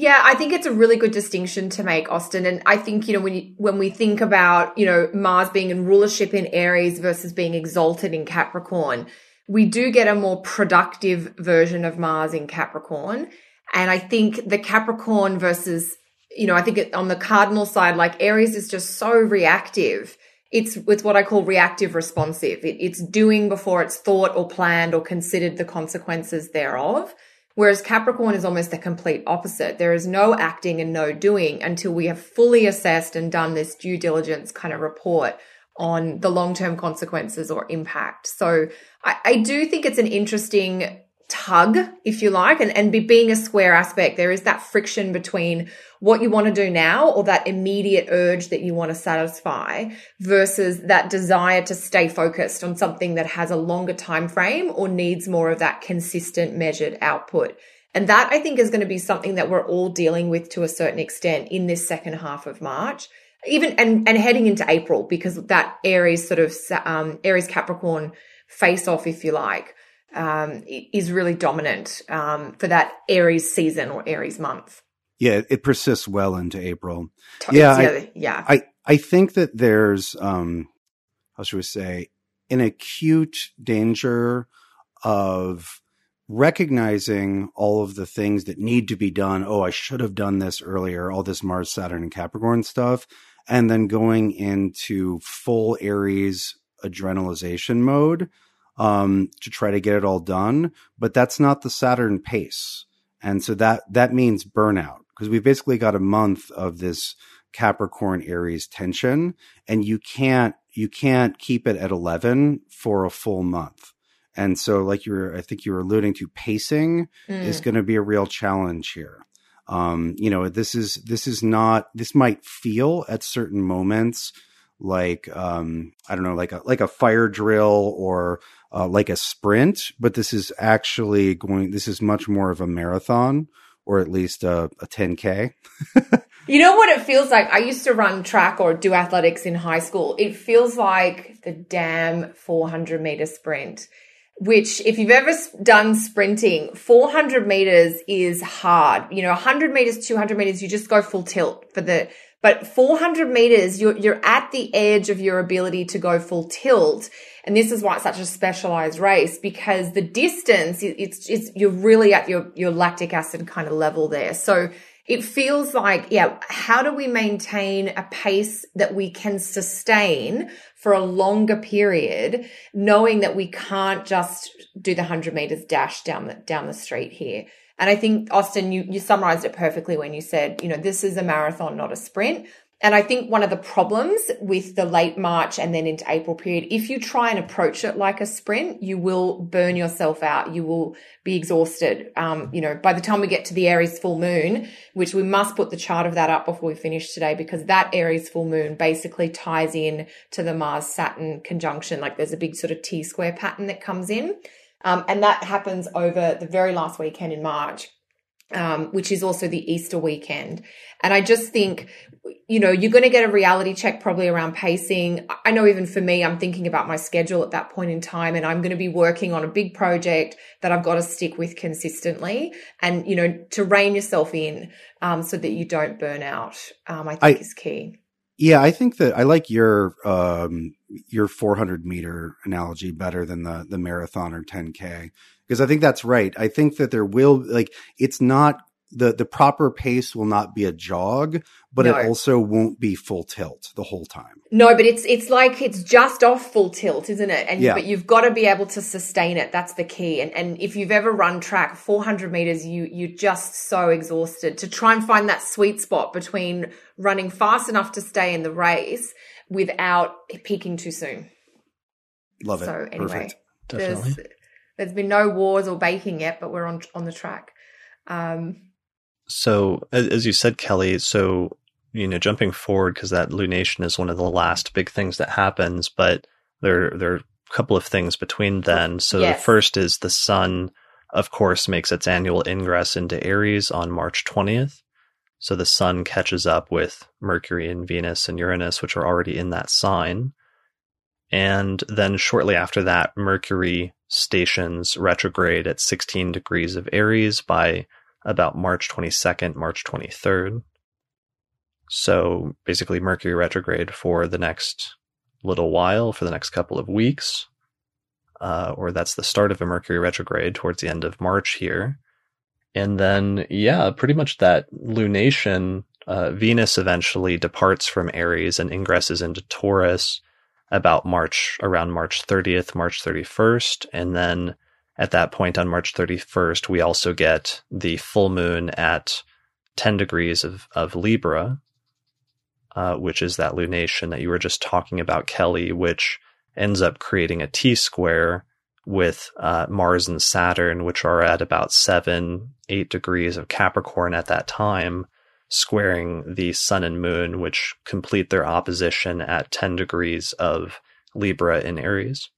Yeah, I think it's a really good distinction to make, Austin. And I think, you know, when you, when we think about, you know, Mars being in rulership in Aries versus being exalted in Capricorn, we do get a more productive version of Mars in Capricorn. And I think the Capricorn versus, you know, I think it, on the cardinal side, like Aries is just so reactive. It's, it's what I call reactive responsive. It, it's doing before it's thought or planned or considered the consequences thereof. Whereas Capricorn is almost the complete opposite. There is no acting and no doing until we have fully assessed and done this due diligence kind of report on the long term consequences or impact. So I, I, do think it's an interesting tug, if you like, and, and be, being a square aspect, there is that friction between what you want to do now or that immediate urge that you want to satisfy versus that desire to stay focused on something that has a longer time frame or needs more of that consistent measured output. And that I think is going to be something that we're all dealing with to a certain extent in this second half of March, even and, and heading into April, because that Aries sort of um, Aries Capricorn face off, if you like, um, is really dominant um, for that Aries season or Aries month. Yeah, it persists well into April. Yeah, I, yeah. I I think that there's um, how should we say an acute danger of recognizing all of the things that need to be done. Oh, I should have done this earlier. All this Mars, Saturn, and Capricorn stuff, and then going into full Aries adrenalization mode um, to try to get it all done. But that's not the Saturn pace. And so that, that means burnout because we've basically got a month of this Capricorn Aries tension and you can't, you can't keep it at 11 for a full month. And so, like you were, I think you were alluding to, pacing mm. is going to be a real challenge here. Um, you know, this is this is not. This might feel at certain moments like um, I don't know, like a like a fire drill or uh, like a sprint, but this is actually going. This is much more of a marathon, or at least a, a 10k. (laughs) you know what it feels like? I used to run track or do athletics in high school. It feels like the damn 400 meter sprint. Which, if you've ever done sprinting, 400 meters is hard. You know, 100 meters, 200 meters, you just go full tilt for the but 400 meters, you're, you're at the edge of your ability to go full tilt. And this is why it's such a specialized race because the distance, it's, it's, you're really at your, your lactic acid kind of level there. So it feels like, yeah, how do we maintain a pace that we can sustain for a longer period, knowing that we can't just do the 100 meters dash down the, down the street here? And I think, Austin, you, you summarized it perfectly when you said, you know, this is a marathon, not a sprint. And I think one of the problems with the late March and then into April period, if you try and approach it like a sprint, you will burn yourself out. You will be exhausted. Um, you know, by the time we get to the Aries full moon, which we must put the chart of that up before we finish today, because that Aries full moon basically ties in to the Mars Saturn conjunction. Like there's a big sort of T square pattern that comes in. Um, and that happens over the very last weekend in March. Um, which is also the Easter weekend. And I just think, you know, you're going to get a reality check probably around pacing. I know even for me, I'm thinking about my schedule at that point in time and I'm going to be working on a big project that I've got to stick with consistently and, you know, to rein yourself in, um, so that you don't burn out, um, I think I, is key. Yeah, I think that I like your um, your 400 meter analogy better than the the marathon or 10k because I think that's right. I think that there will like it's not the the proper pace will not be a jog, but no. it also won't be full tilt the whole time. No, but it's it's like it's just off full tilt, isn't it? And yeah. but you've got to be able to sustain it. That's the key. And and if you've ever run track 400 meters, you you're just so exhausted to try and find that sweet spot between running fast enough to stay in the race without peaking too soon. Love it. So anyway, Perfect. Definitely. There's, there's been no wars or baking yet, but we're on on the track. Um, so, as you said, Kelly, so, you know, jumping forward, because that lunation is one of the last big things that happens, but there, there are a couple of things between then. So, yes. the first is the sun of course, makes its annual ingress into Aries on March 20th. So the sun catches up with Mercury and Venus and Uranus, which are already in that sign. And then shortly after that, Mercury stations retrograde at 16 degrees of Aries by about March 22nd, March 23rd. So basically, Mercury retrograde for the next little while, for the next couple of weeks. Uh, or that's the start of a Mercury retrograde towards the end of March here. And then, yeah, pretty much that lunation, uh, Venus eventually departs from Aries and ingresses into Taurus about March, around March 30th, March 31st. And then at that point on March 31st, we also get the full moon at 10 degrees of, of Libra, uh, which is that lunation that you were just talking about, Kelly, which ends up creating a T square with uh, Mars and Saturn, which are at about seven, eight degrees of Capricorn at that time, squaring the Sun and Moon, which complete their opposition at 10 degrees of Libra in Aries.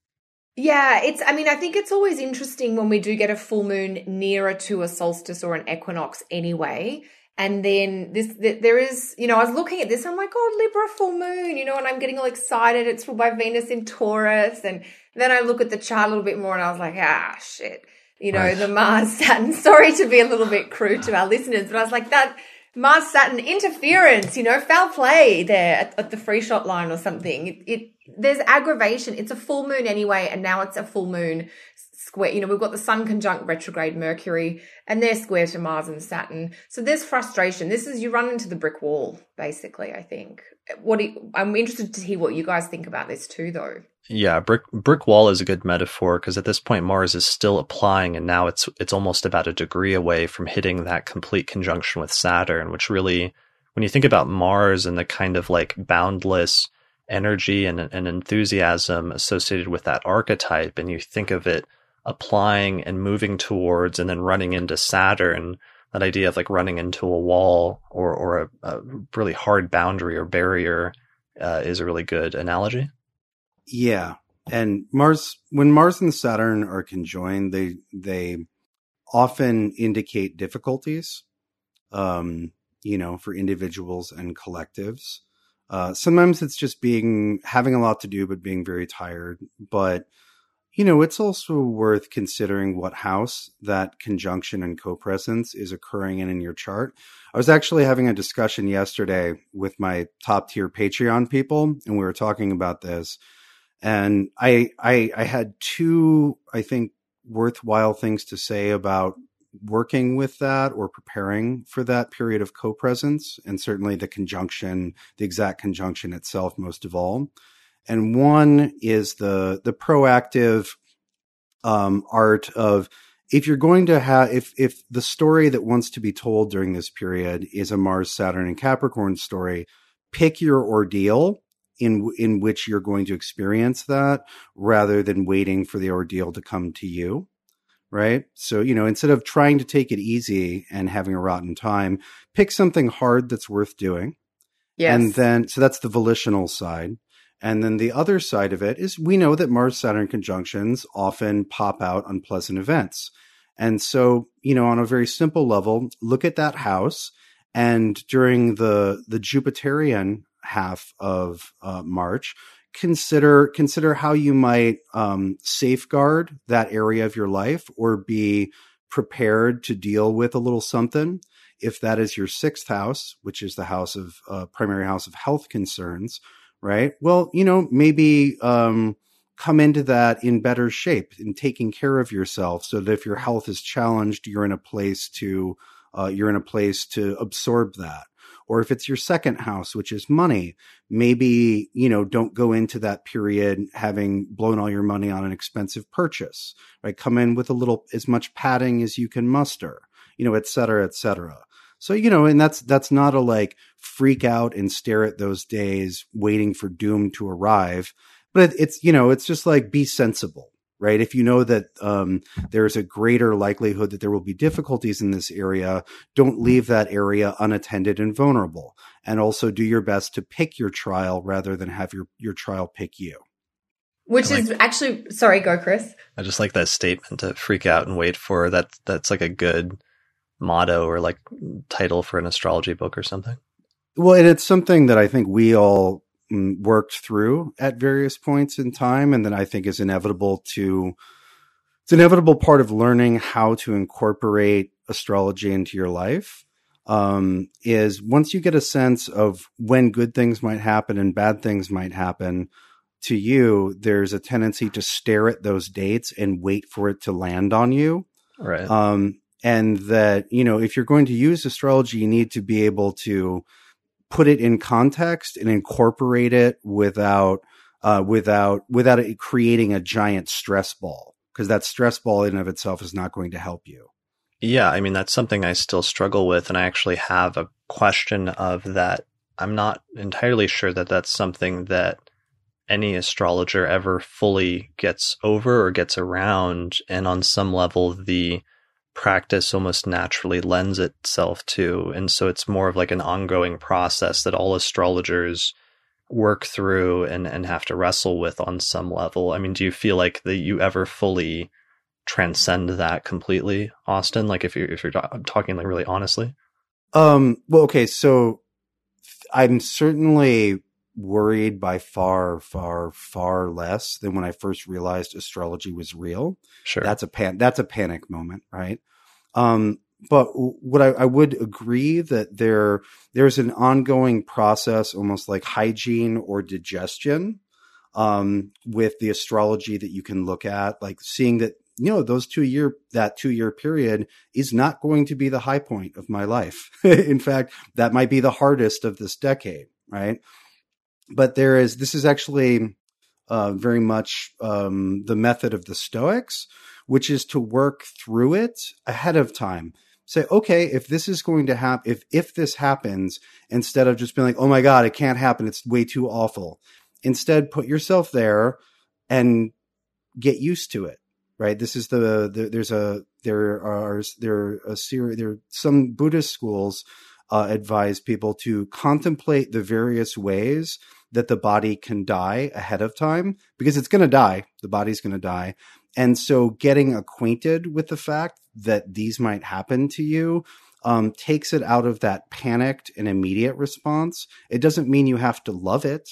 Yeah, it's, I mean, I think it's always interesting when we do get a full moon nearer to a solstice or an equinox anyway. And then this, there is, you know, I was looking at this, I'm like, oh, Libra full moon, you know, and I'm getting all excited. It's ruled by Venus in Taurus. And then I look at the chart a little bit more and I was like, ah, shit. You know, right. the Mars (laughs) Saturn. Sorry to be a little bit crude to our listeners, but I was like, that Mars Saturn interference, you know, foul play there at, at the free shot line or something. It, it, there's aggravation. It's a full moon anyway, and now it's a full moon square. You know, we've got the Sun conjunct retrograde Mercury, and they're square to Mars and Saturn. So there's frustration. This is you run into the brick wall, basically. I think. What you, I'm interested to hear what you guys think about this too, though. Yeah, brick brick wall is a good metaphor because at this point Mars is still applying, and now it's it's almost about a degree away from hitting that complete conjunction with Saturn, which really, when you think about Mars and the kind of like boundless energy and, and enthusiasm associated with that archetype, and you think of it applying and moving towards and then running into Saturn, that idea of like running into a wall or, or a, a really hard boundary or barrier uh, is a really good analogy. Yeah. And Mars, when Mars and Saturn are conjoined, they, they often indicate difficulties, um, you know, for individuals and collectives. Uh, sometimes it's just being, having a lot to do, but being very tired. But, you know, it's also worth considering what house that conjunction and co-presence is occurring in in your chart. I was actually having a discussion yesterday with my top tier Patreon people, and we were talking about this. And I, I, I had two, I think, worthwhile things to say about working with that or preparing for that period of co-presence, and certainly the conjunction, the exact conjunction itself, most of all and one is the the proactive um, art of if you're going to have if if the story that wants to be told during this period is a Mars Saturn and Capricorn story, pick your ordeal in in which you're going to experience that rather than waiting for the ordeal to come to you right? So you know instead of trying to take it easy and having a rotten time pick something hard that's worth doing. Yes. and then so that's the volitional side and then the other side of it is we know that Mars Saturn conjunctions often pop out unpleasant events. And so, you know, on a very simple level, look at that house and during the the Jupiterian half of uh, March, consider consider how you might um, safeguard that area of your life or be prepared to deal with a little something. If that is your sixth house, which is the house of uh, primary house of health concerns, right? Well, you know, maybe um, come into that in better shape in taking care of yourself, so that if your health is challenged, you're in a place to uh, you're in a place to absorb that. Or if it's your second house, which is money, maybe, you know, don't go into that period having blown all your money on an expensive purchase, right? Come in with a little, as much padding as you can muster, you know, et cetera, et cetera. So, you know, and that's, that's not a like freak out and stare at those days waiting for doom to arrive. But it's, you know, it's just like be sensible, right? If you know that um, there's a greater likelihood that there will be difficulties in this area, don't leave that area unattended and vulnerable. And also do your best to pick your trial rather than have your, your trial pick you. Which I is actually sorry, go Chris. I just like that statement to freak out and wait for that. That's like a good motto or like title for an astrology book or something. Well, and it's something that I think we all mm, worked through at various points in time, and that I think is inevitable to. It's inevitable part of learning how to incorporate astrology into your life. Um, is once you get a sense of when good things might happen and bad things might happen to you, there's a tendency to stare at those dates and wait for it to land on you. Right. Um, and that, you know, if you're going to use astrology, you need to be able to put it in context and incorporate it without, uh, without, without it creating a giant stress ball. Cause that stress ball in of itself is not going to help you. Yeah, I mean that's something I still struggle with, and I actually have a question of that. I'm not entirely sure that that's something that any astrologer ever fully gets over or gets around, and on some level, the practice almost naturally lends itself to, and so it's more of like an ongoing process that all astrologers work through and and have to wrestle with on some level. I mean, do you feel like that you ever fully transcend that completely, Austin? Like if you're if you're talking like really honestly. Um. Well, okay. So I'm certainly worried by far, far, far less than when I first realized astrology was real. Sure. That's a pan. That's a panic moment, right? Um. But what I, I would agree that there there's an ongoing process, almost like hygiene or digestion, um, with the astrology that you can look at, like seeing that you know those two year that two year period is not going to be the high point of my life (laughs) in fact that might be the hardest of this decade right but there is this is actually uh, very much um, the method of the stoics which is to work through it ahead of time. Say okay if this is going to happen if if this happens instead of just being like oh my god it can't happen. It's way too awful. Instead put yourself there and get used to it right? This is the, the there's a there are there a series there some Buddhist schools uh, advise people to contemplate the various ways that the body can die ahead of time because it's going to die. The body's going to die. And so getting acquainted with the fact that these might happen to you um, takes it out of that panicked and immediate response. It doesn't mean you have to love it.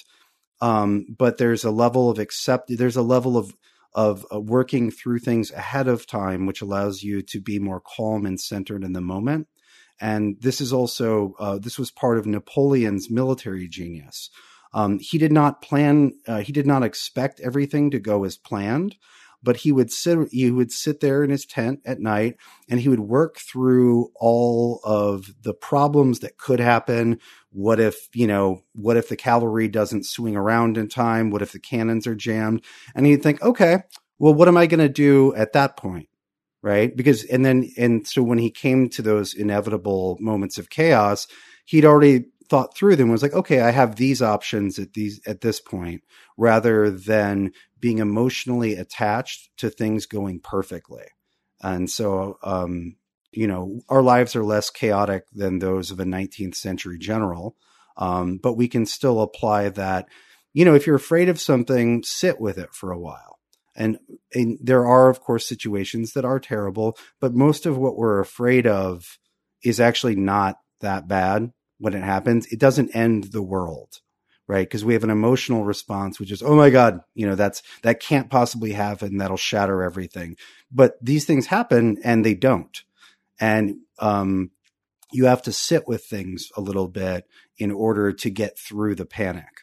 Um, but there's a level of accept, there's a level of of uh, working through things ahead of time, which allows you to be more calm and centered in the moment. And this is also uh, this was part of Napoleon's military genius. Um, he did not plan. Uh, he did not expect everything to go as planned, but he would sit. He would sit there in his tent at night, and he would work through all of the problems that could happen. What if you know? What if the cavalry doesn't swing around in time? What if the cannons are jammed? And he'd think, okay, well, what am I going to do at that point? Right? Because and then and so when he came to those inevitable moments of chaos, he'd already thought through them was like okay i have these options at these at this point rather than being emotionally attached to things going perfectly. And so um you know our lives are less chaotic than those of a 19th century general um but we can still apply that. You know if you're afraid of something sit with it for a while. And, and there are of course situations that are terrible but most of what we're afraid of is actually not that bad when it happens, it doesn't end the world, right? Because we have an emotional response, which is, oh my God, you know, that's, that can't possibly happen. That'll shatter everything. But these things happen and they don't. And, um, you have to sit with things a little bit in order to get through the panic.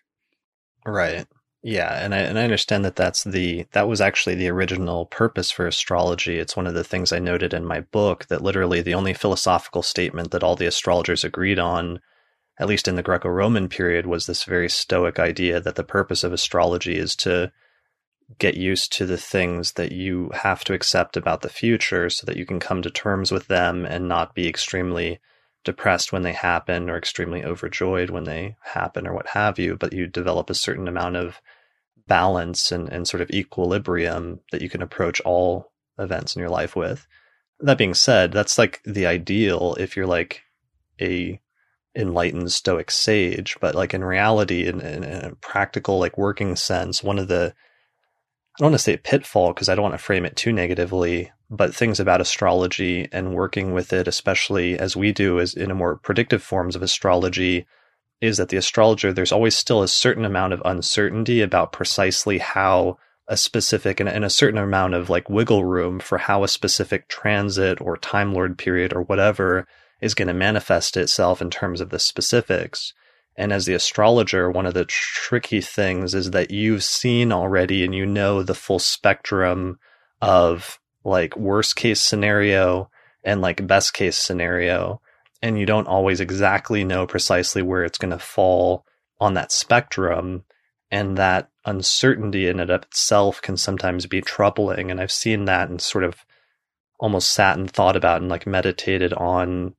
Right. Yeah, and I and I understand that that's the that was actually the original purpose for astrology. It's one of the things I noted in my book that literally the only philosophical statement that all the astrologers agreed on, at least in the Greco-Roman period, was this very stoic idea that the purpose of astrology is to get used to the things that you have to accept about the future so that you can come to terms with them and not be extremely depressed when they happen or extremely overjoyed when they happen or what have you, but you develop a certain amount of balance and, and sort of equilibrium that you can approach all events in your life with. That being said, that's like the ideal if you're like a enlightened stoic sage, but like in reality, in, in, in a practical, like working sense, one of the I don't want to say pitfall because I don't want to frame it too negatively, but things about astrology and working with it, especially as we do is in a more predictive forms of astrology, is that the astrologer, there's always still a certain amount of uncertainty about precisely how a specific and, and a certain amount of like wiggle room for how a specific transit or Time Lord period or whatever is going to manifest itself in terms of the specifics. And as the astrologer, one of the tricky things is that you've seen already and you know the full spectrum of like worst case scenario and like best case scenario. And you don't always exactly know precisely where it's going to fall on that spectrum. And that uncertainty in and of itself can sometimes be troubling. And I've seen that and sort of almost sat and thought about and like meditated on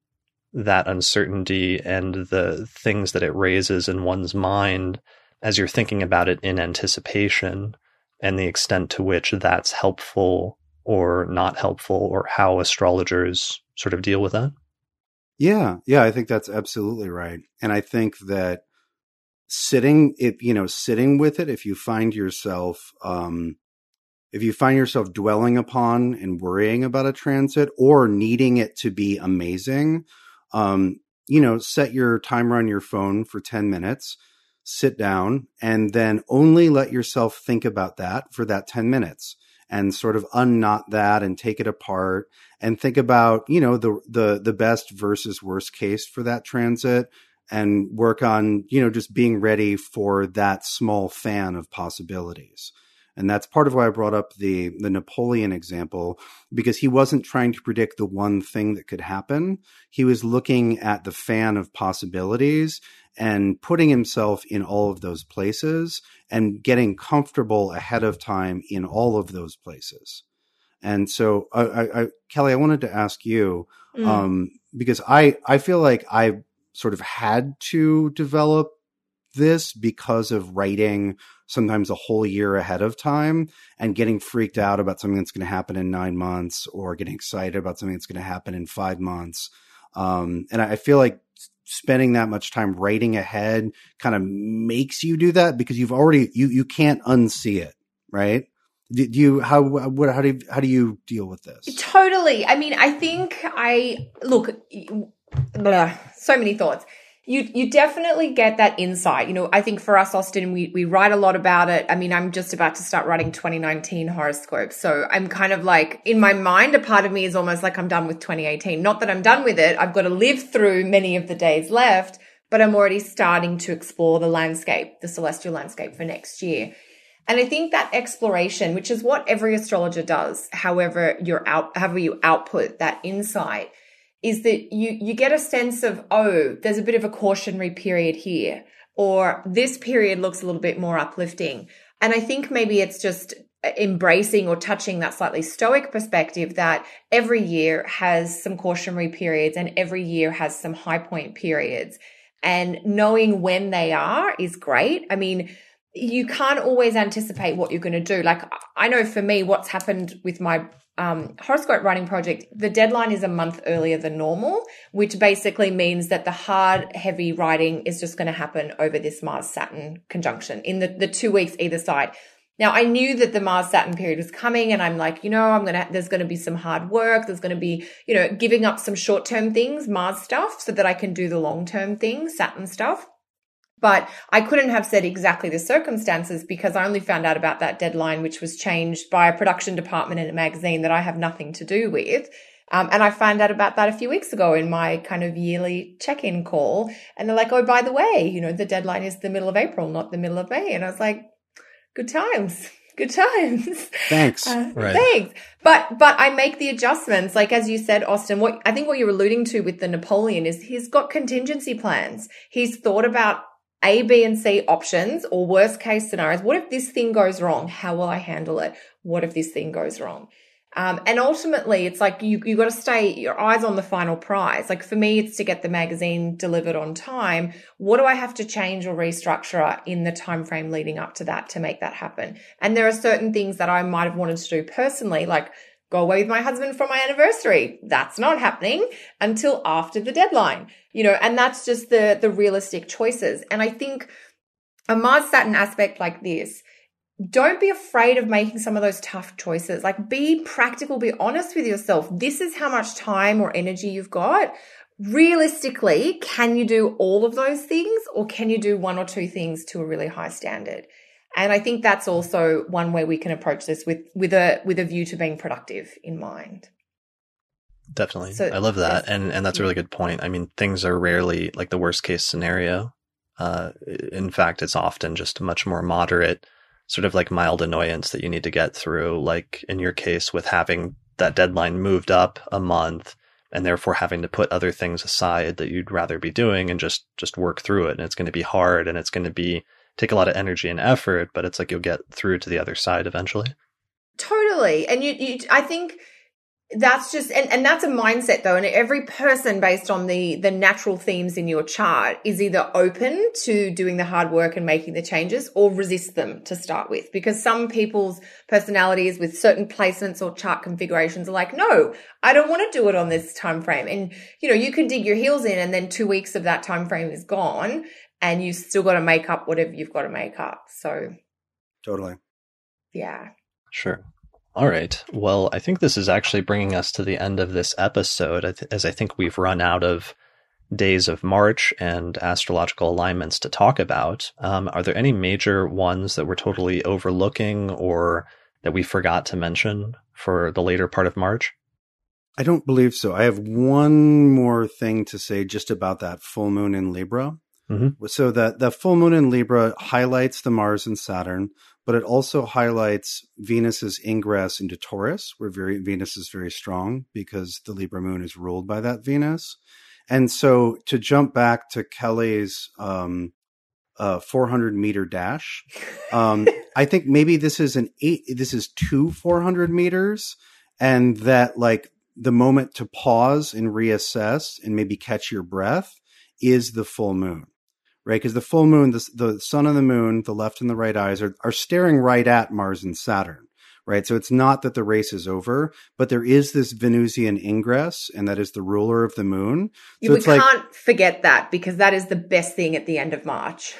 that uncertainty and the things that it raises in one's mind as you're thinking about it in anticipation and the extent to which that's helpful or not helpful or how astrologers sort of deal with that? Yeah, yeah, I think that's absolutely right. And I think that sitting if you know, sitting with it, if you find yourself um if you find yourself dwelling upon and worrying about a transit or needing it to be amazing, um, you know, set your timer on your phone for 10 minutes, sit down, and then only let yourself think about that for that 10 minutes and sort of unknot that and take it apart and think about, you know, the, the, the best versus worst case for that transit and work on, you know, just being ready for that small fan of possibilities. And that's part of why I brought up the, the Napoleon example, because he wasn't trying to predict the one thing that could happen. He was looking at the fan of possibilities and putting himself in all of those places and getting comfortable ahead of time in all of those places. And so, I, I, Kelly, I wanted to ask you, mm. um, because I, I feel like I sort of had to develop this because of writing sometimes a whole year ahead of time and getting freaked out about something that's going to happen in nine months or getting excited about something that's going to happen in five months. Um, and I feel like spending that much time writing ahead kind of makes you do that because you've already you you can't unsee it, right? Do, you how what how do you, how do you deal with this? Totally. I mean, I think I look. Blah, so many thoughts you you definitely get that insight. You know, I think for us, Austin, we we write a lot about it. I mean, I'm just about to start writing 2019 horoscopes, so I'm kind of like in my mind, a part of me is almost like I'm done with 2018. Not that I'm done with it. I've got to live through many of the days left, but I'm already starting to explore the landscape, the celestial landscape for next year. And I think that exploration, which is what every astrologer does, however you're out, however you output that insight is that you you get a sense of oh there's a bit of a cautionary period here or this period looks a little bit more uplifting. And i think maybe it's just embracing or touching that slightly stoic perspective that every year has some cautionary periods and every year has some high point periods. And knowing when they are is great. I mean you can't always anticipate what you're going to do. Like i know for me what's happened with my um, horoscope writing project, the deadline is a month earlier than normal, which basically means that the hard, heavy writing is just going to happen over this Mars Saturn conjunction in the, the two weeks either side. Now I knew that the Mars Saturn period was coming and I'm like, you know, I'm going to, there's going to be some hard work. There's going to be, you know, giving up some short term things, Mars stuff so that I can do the long term things, Saturn stuff. But I couldn't have said exactly the circumstances because I only found out about that deadline, which was changed by a production department in a magazine that I have nothing to do with. Um, and I found out about that a few weeks ago in my kind of yearly check-in call. And they're like, oh, by the way, you know, the deadline is the middle of April, not the middle of May. And I was like, good times. (laughs) Good times. Thanks. Uh, right. Thanks. But, but I make the adjustments. Like, as you said, Austin, what I think what you're alluding to with the Napoleon is he's got contingency plans. He's thought about a, B, and C options or worst case scenarios. What if this thing goes wrong? How will I handle it? What if this thing goes wrong? Um, and ultimately, it's like you you got to stay your eyes on the final prize. Like for me, it's to get the magazine delivered on time. What do I have to change or restructure in the time frame leading up to that to make that happen? And there are certain things that I might have wanted to do personally, like go away with my husband for my anniversary. That's not happening until after the deadline, you know, and that's just the, the realistic choices. And I think a Mars Saturn aspect like this, don't be afraid of making some of those tough choices. Like be practical, be honest with yourself. This is how much time or energy you've got. Realistically, can you do all of those things or can you do one or two things to a really high standard? And I think that's also one way we can approach this with, with a, with a view to being productive in mind. Definitely. So, I love that. And, and that's a really good point. I mean, things are rarely like the worst case scenario. Uh, in fact, it's often just a much more moderate, sort of like mild annoyance that you need to get through. Like in your case with having that deadline moved up a month and therefore having to put other things aside that you'd rather be doing and just, just work through it. And it's going to be hard and it's going to be, take a lot of energy and effort, but it's like you'll get through to the other side eventually. Totally. And you, you I think that's just and, and that's a mindset though and every person based on the the natural themes in your chart is either open to doing the hard work and making the changes or resist them to start with because some people's personalities with certain placements or chart configurations are like no i don't want to do it on this time frame and you know you can dig your heels in and then two weeks of that time frame is gone and you've still got to make up whatever you've got to make up so totally yeah sure all right. Well, I think this is actually bringing us to the end of this episode, as I think we've run out of days of March and astrological alignments to talk about. Um, are there any major ones that we're totally overlooking or that we forgot to mention for the later part of March? I don't believe so. I have one more thing to say just about that full moon in Libra. Mm-hmm. So that the full moon in Libra highlights the Mars and Saturn, but it also highlights Venus's ingress into Taurus, where very, Venus is very strong because the Libra moon is ruled by that Venus. And so to jump back to Kelly's um, uh, 400 meter dash, um, (laughs) I think maybe this is an eight, this is two 400 meters, and that like the moment to pause and reassess and maybe catch your breath is the full moon right? Because the full moon, the, the sun and the moon, the left and the right eyes are, are staring right at Mars and Saturn, right? So it's not that the race is over, but there is this Venusian ingress, and that is the ruler of the moon. So we can't like, forget that because that is the best thing at the end of March.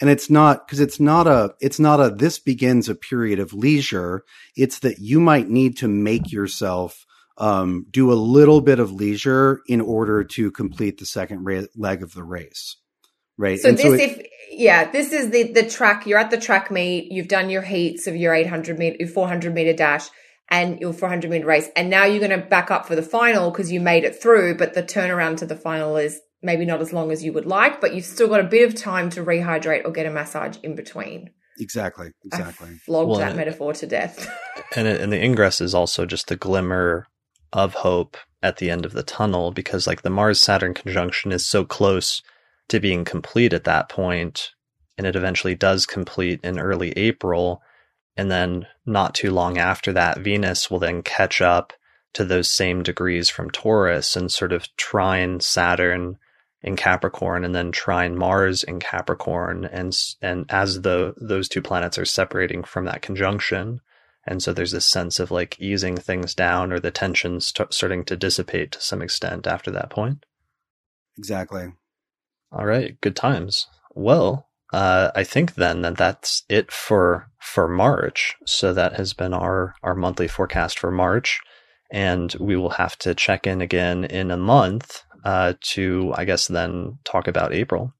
And it's not because it's not a it's not a this begins a period of leisure. It's that you might need to make yourself um, do a little bit of leisure in order to complete the second ra- leg of the race right? So and this, so it, if yeah, this is the the track. You're at the track meet. You've done your heats of your 800 meter, your 400 meter dash, and your 400 meter race, and now you're going to back up for the final because you made it through. But the turnaround to the final is maybe not as long as you would like, but you've still got a bit of time to rehydrate or get a massage in between. Exactly. Exactly. I flogged well, that metaphor to death. (laughs) and it, and the ingress is also just the glimmer of hope at the end of the tunnel because like the Mars Saturn conjunction is so close to being complete at that point, and it eventually does complete in early April. And then not too long after that, Venus will then catch up to those same degrees from Taurus and sort of trine Saturn in Capricorn and then trine Mars in Capricorn. And, and as the, those two planets are separating from that conjunction, and so there's this sense of like easing things down or the tensions starting to dissipate to some extent after that point. Exactly. All right, good times. Well, uh, I think then that that's it for for March. So that has been our our monthly forecast for March, and we will have to check in again in a month uh, to, I guess, then talk about April.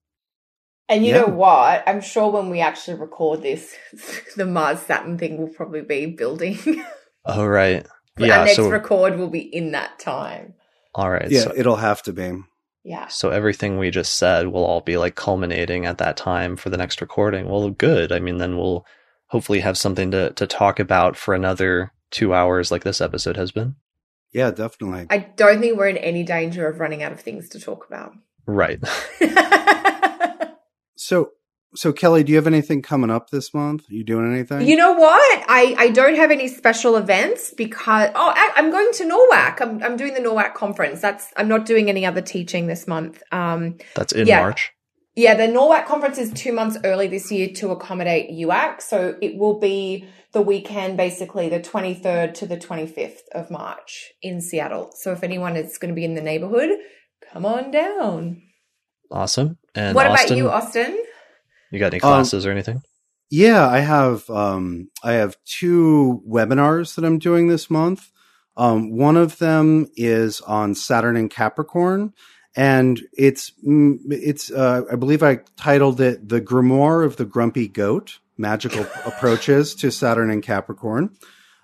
And you yeah. know what? I'm sure when we actually record this, (laughs) the Mars Saturn thing will probably be building. (laughs) oh right, yeah. Our next so, record will be in that time. All right. Yeah, so, it'll have to be. Yeah. So everything we just said will all be like culminating at that time for the next recording. Well, good. I mean, then we'll hopefully have something to, to talk about for another two hours like this episode has been. Yeah, definitely. I don't think we're in any danger of running out of things to talk about. Right. (laughs) (laughs) so so Kelly, do you have anything coming up this month? Are you doing anything? You know what? I, I don't have any special events because oh I, am going to NORWAC. I'm I'm doing the NORWAC conference. That's I'm not doing any other teaching this month. Um, That's in yeah. March. Yeah, the NORWAC conference is two months early this year to accommodate UAC. So it will be the weekend, basically the 23rd to the 25th of March in Seattle. So if anyone is going to be in the neighborhood, come on down. Awesome. And what Austin, about you, Austin? You got any um, classes um, or anything? Yeah, I have um, I have two webinars that I'm doing this month. Um, one of them is on Saturn and Capricorn, and it's mm, it's uh, I believe I titled it "The Grimoire of the Grumpy Goat: Magical (laughs) Approaches to Saturn and Capricorn."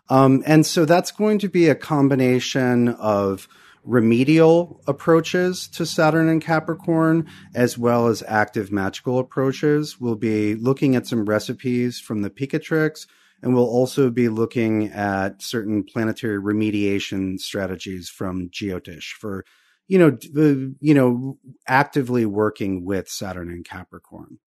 Um, and so that's going to be a combination of remedial approaches to Saturn and Capricorn, as well as active magical approaches. We'll be looking at some recipes from the Picatrix, and we'll also be looking at certain planetary remediation strategies from Jyotish for, you know, the, you know, actively working with Saturn and Capricorn.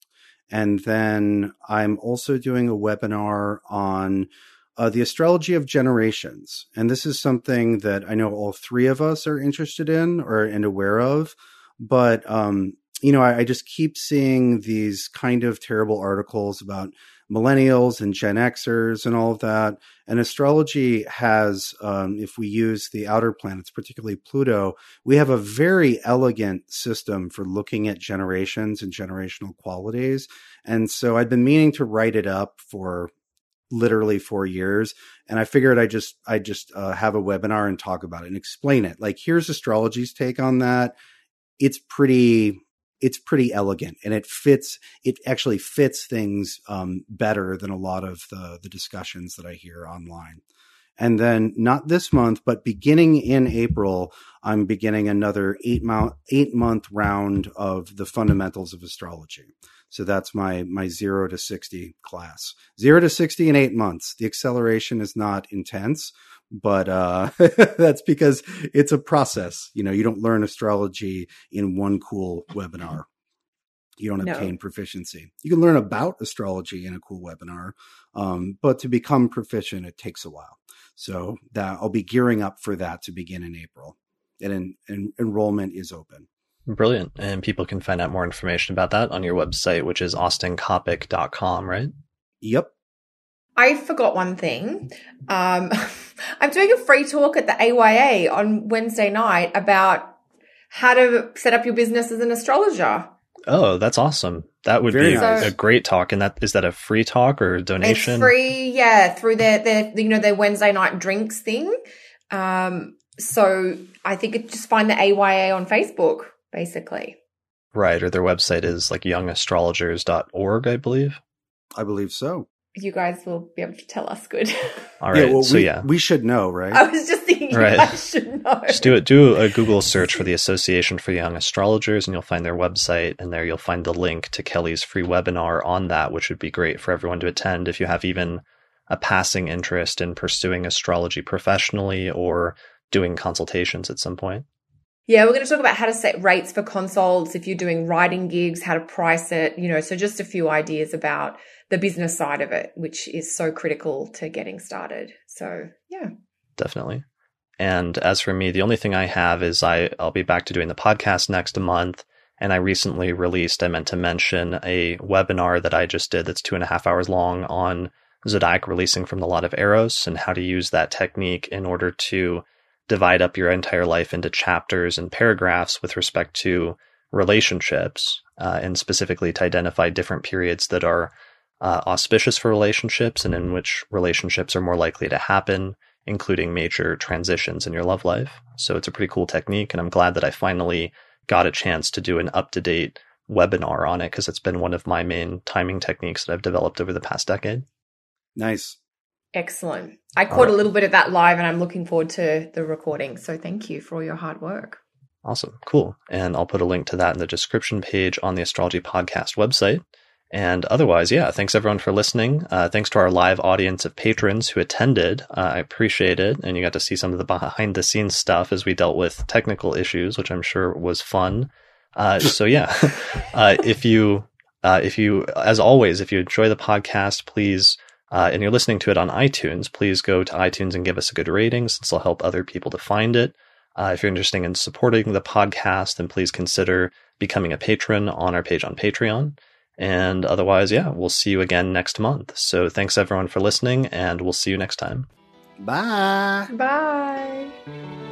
And then I'm also doing a webinar on uh, the astrology of generations. And this is something that I know all three of us are interested in or and aware of. But, um, you know, I, I, just keep seeing these kind of terrible articles about millennials and Gen Xers and all of that. And astrology has, um, if we use the outer planets, particularly Pluto, we have a very elegant system for looking at generations and generational qualities. And so I've been meaning to write it up for literally four years and i figured i just i just uh, have a webinar and talk about it and explain it. Like here's astrology's take on that. It's pretty it's pretty elegant and it fits it actually fits things um, better than a lot of the the discussions that i hear online. And then not this month but beginning in april i'm beginning another eight month eight month round of the fundamentals of astrology so that's my my zero to sixty class. Zero to sixty in eight months. The acceleration is not intense, but uh, (laughs) that's because it's a process. You know, you don't learn astrology in one cool webinar. You don't obtain no. proficiency. You can learn about astrology in a cool webinar, um, but to become proficient, it takes a while. So that I'll be gearing up for that to begin in April, and enrollment is open. Brilliant. And people can find out more information about that on your website, which is austincoppock.com, right? Yep. I forgot one thing. Um, (laughs) I'm doing a free talk at the AYA on Wednesday night about how to set up your business as an astrologer. Oh, that's awesome. That would Very be nice. a great talk. And that is that a free talk or donation? It's free, yeah, through their, their you know, their Wednesday night drinks thing. Um, so I think it just find the AYA on Facebook basically. Right, or their website is like youngastrologers.org, I believe. I believe so. You guys will be able to tell us good. (laughs) All right. Yeah, well, so we, yeah. We should know, right? I was just thinking right. you guys should know. Just do it do a Google search for the Association for Young Astrologers and you'll find their website and there you'll find the link to Kelly's free webinar on that, which would be great for everyone to attend if you have even a passing interest in pursuing astrology professionally or doing consultations at some point. Yeah, we're going to talk about how to set rates for consults if you're doing writing gigs, how to price it, you know, so just a few ideas about the business side of it, which is so critical to getting started. So, yeah. Definitely. And as for me, the only thing I have is I, I'll be back to doing the podcast next month. And I recently released, I meant to mention a webinar that I just did that's two and a half hours long on zodiac releasing from the lot of Eros and how to use that technique in order to divide up your entire life into chapters and paragraphs with respect to relationships, uh, and specifically to identify different periods that are uh, auspicious for relationships and in which relationships are more likely to happen, including major transitions in your love life. So it's a pretty cool technique, and I'm glad that I finally got a chance to do an up to date webinar on it because it's been one of my main timing techniques that I've developed over the past decade. Nice. Excellent. I caught right. a little bit of that live and I'm looking forward to the recording. So thank you for all your hard work. Awesome. Cool. And I'll put a link to that in the description page on the Astrology Podcast website. And otherwise, yeah, thanks everyone for listening. Uh, thanks to our live audience of patrons who attended. Uh, I appreciate it. And you got to see some of the behind the scenes stuff as we dealt with technical issues, which I'm sure was fun. Uh, so yeah, (laughs) uh, if you, uh, if you, as always, if you enjoy the podcast, please uh, and you're listening to it on iTunes, please go to iTunes and give us a good rating since it'll help other people to find it. Uh, if you're interested in supporting the podcast, then please consider becoming a patron on our page on Patreon. And otherwise, yeah, we'll see you again next month. So thanks everyone for listening, and we'll see you next time. Bye. Bye.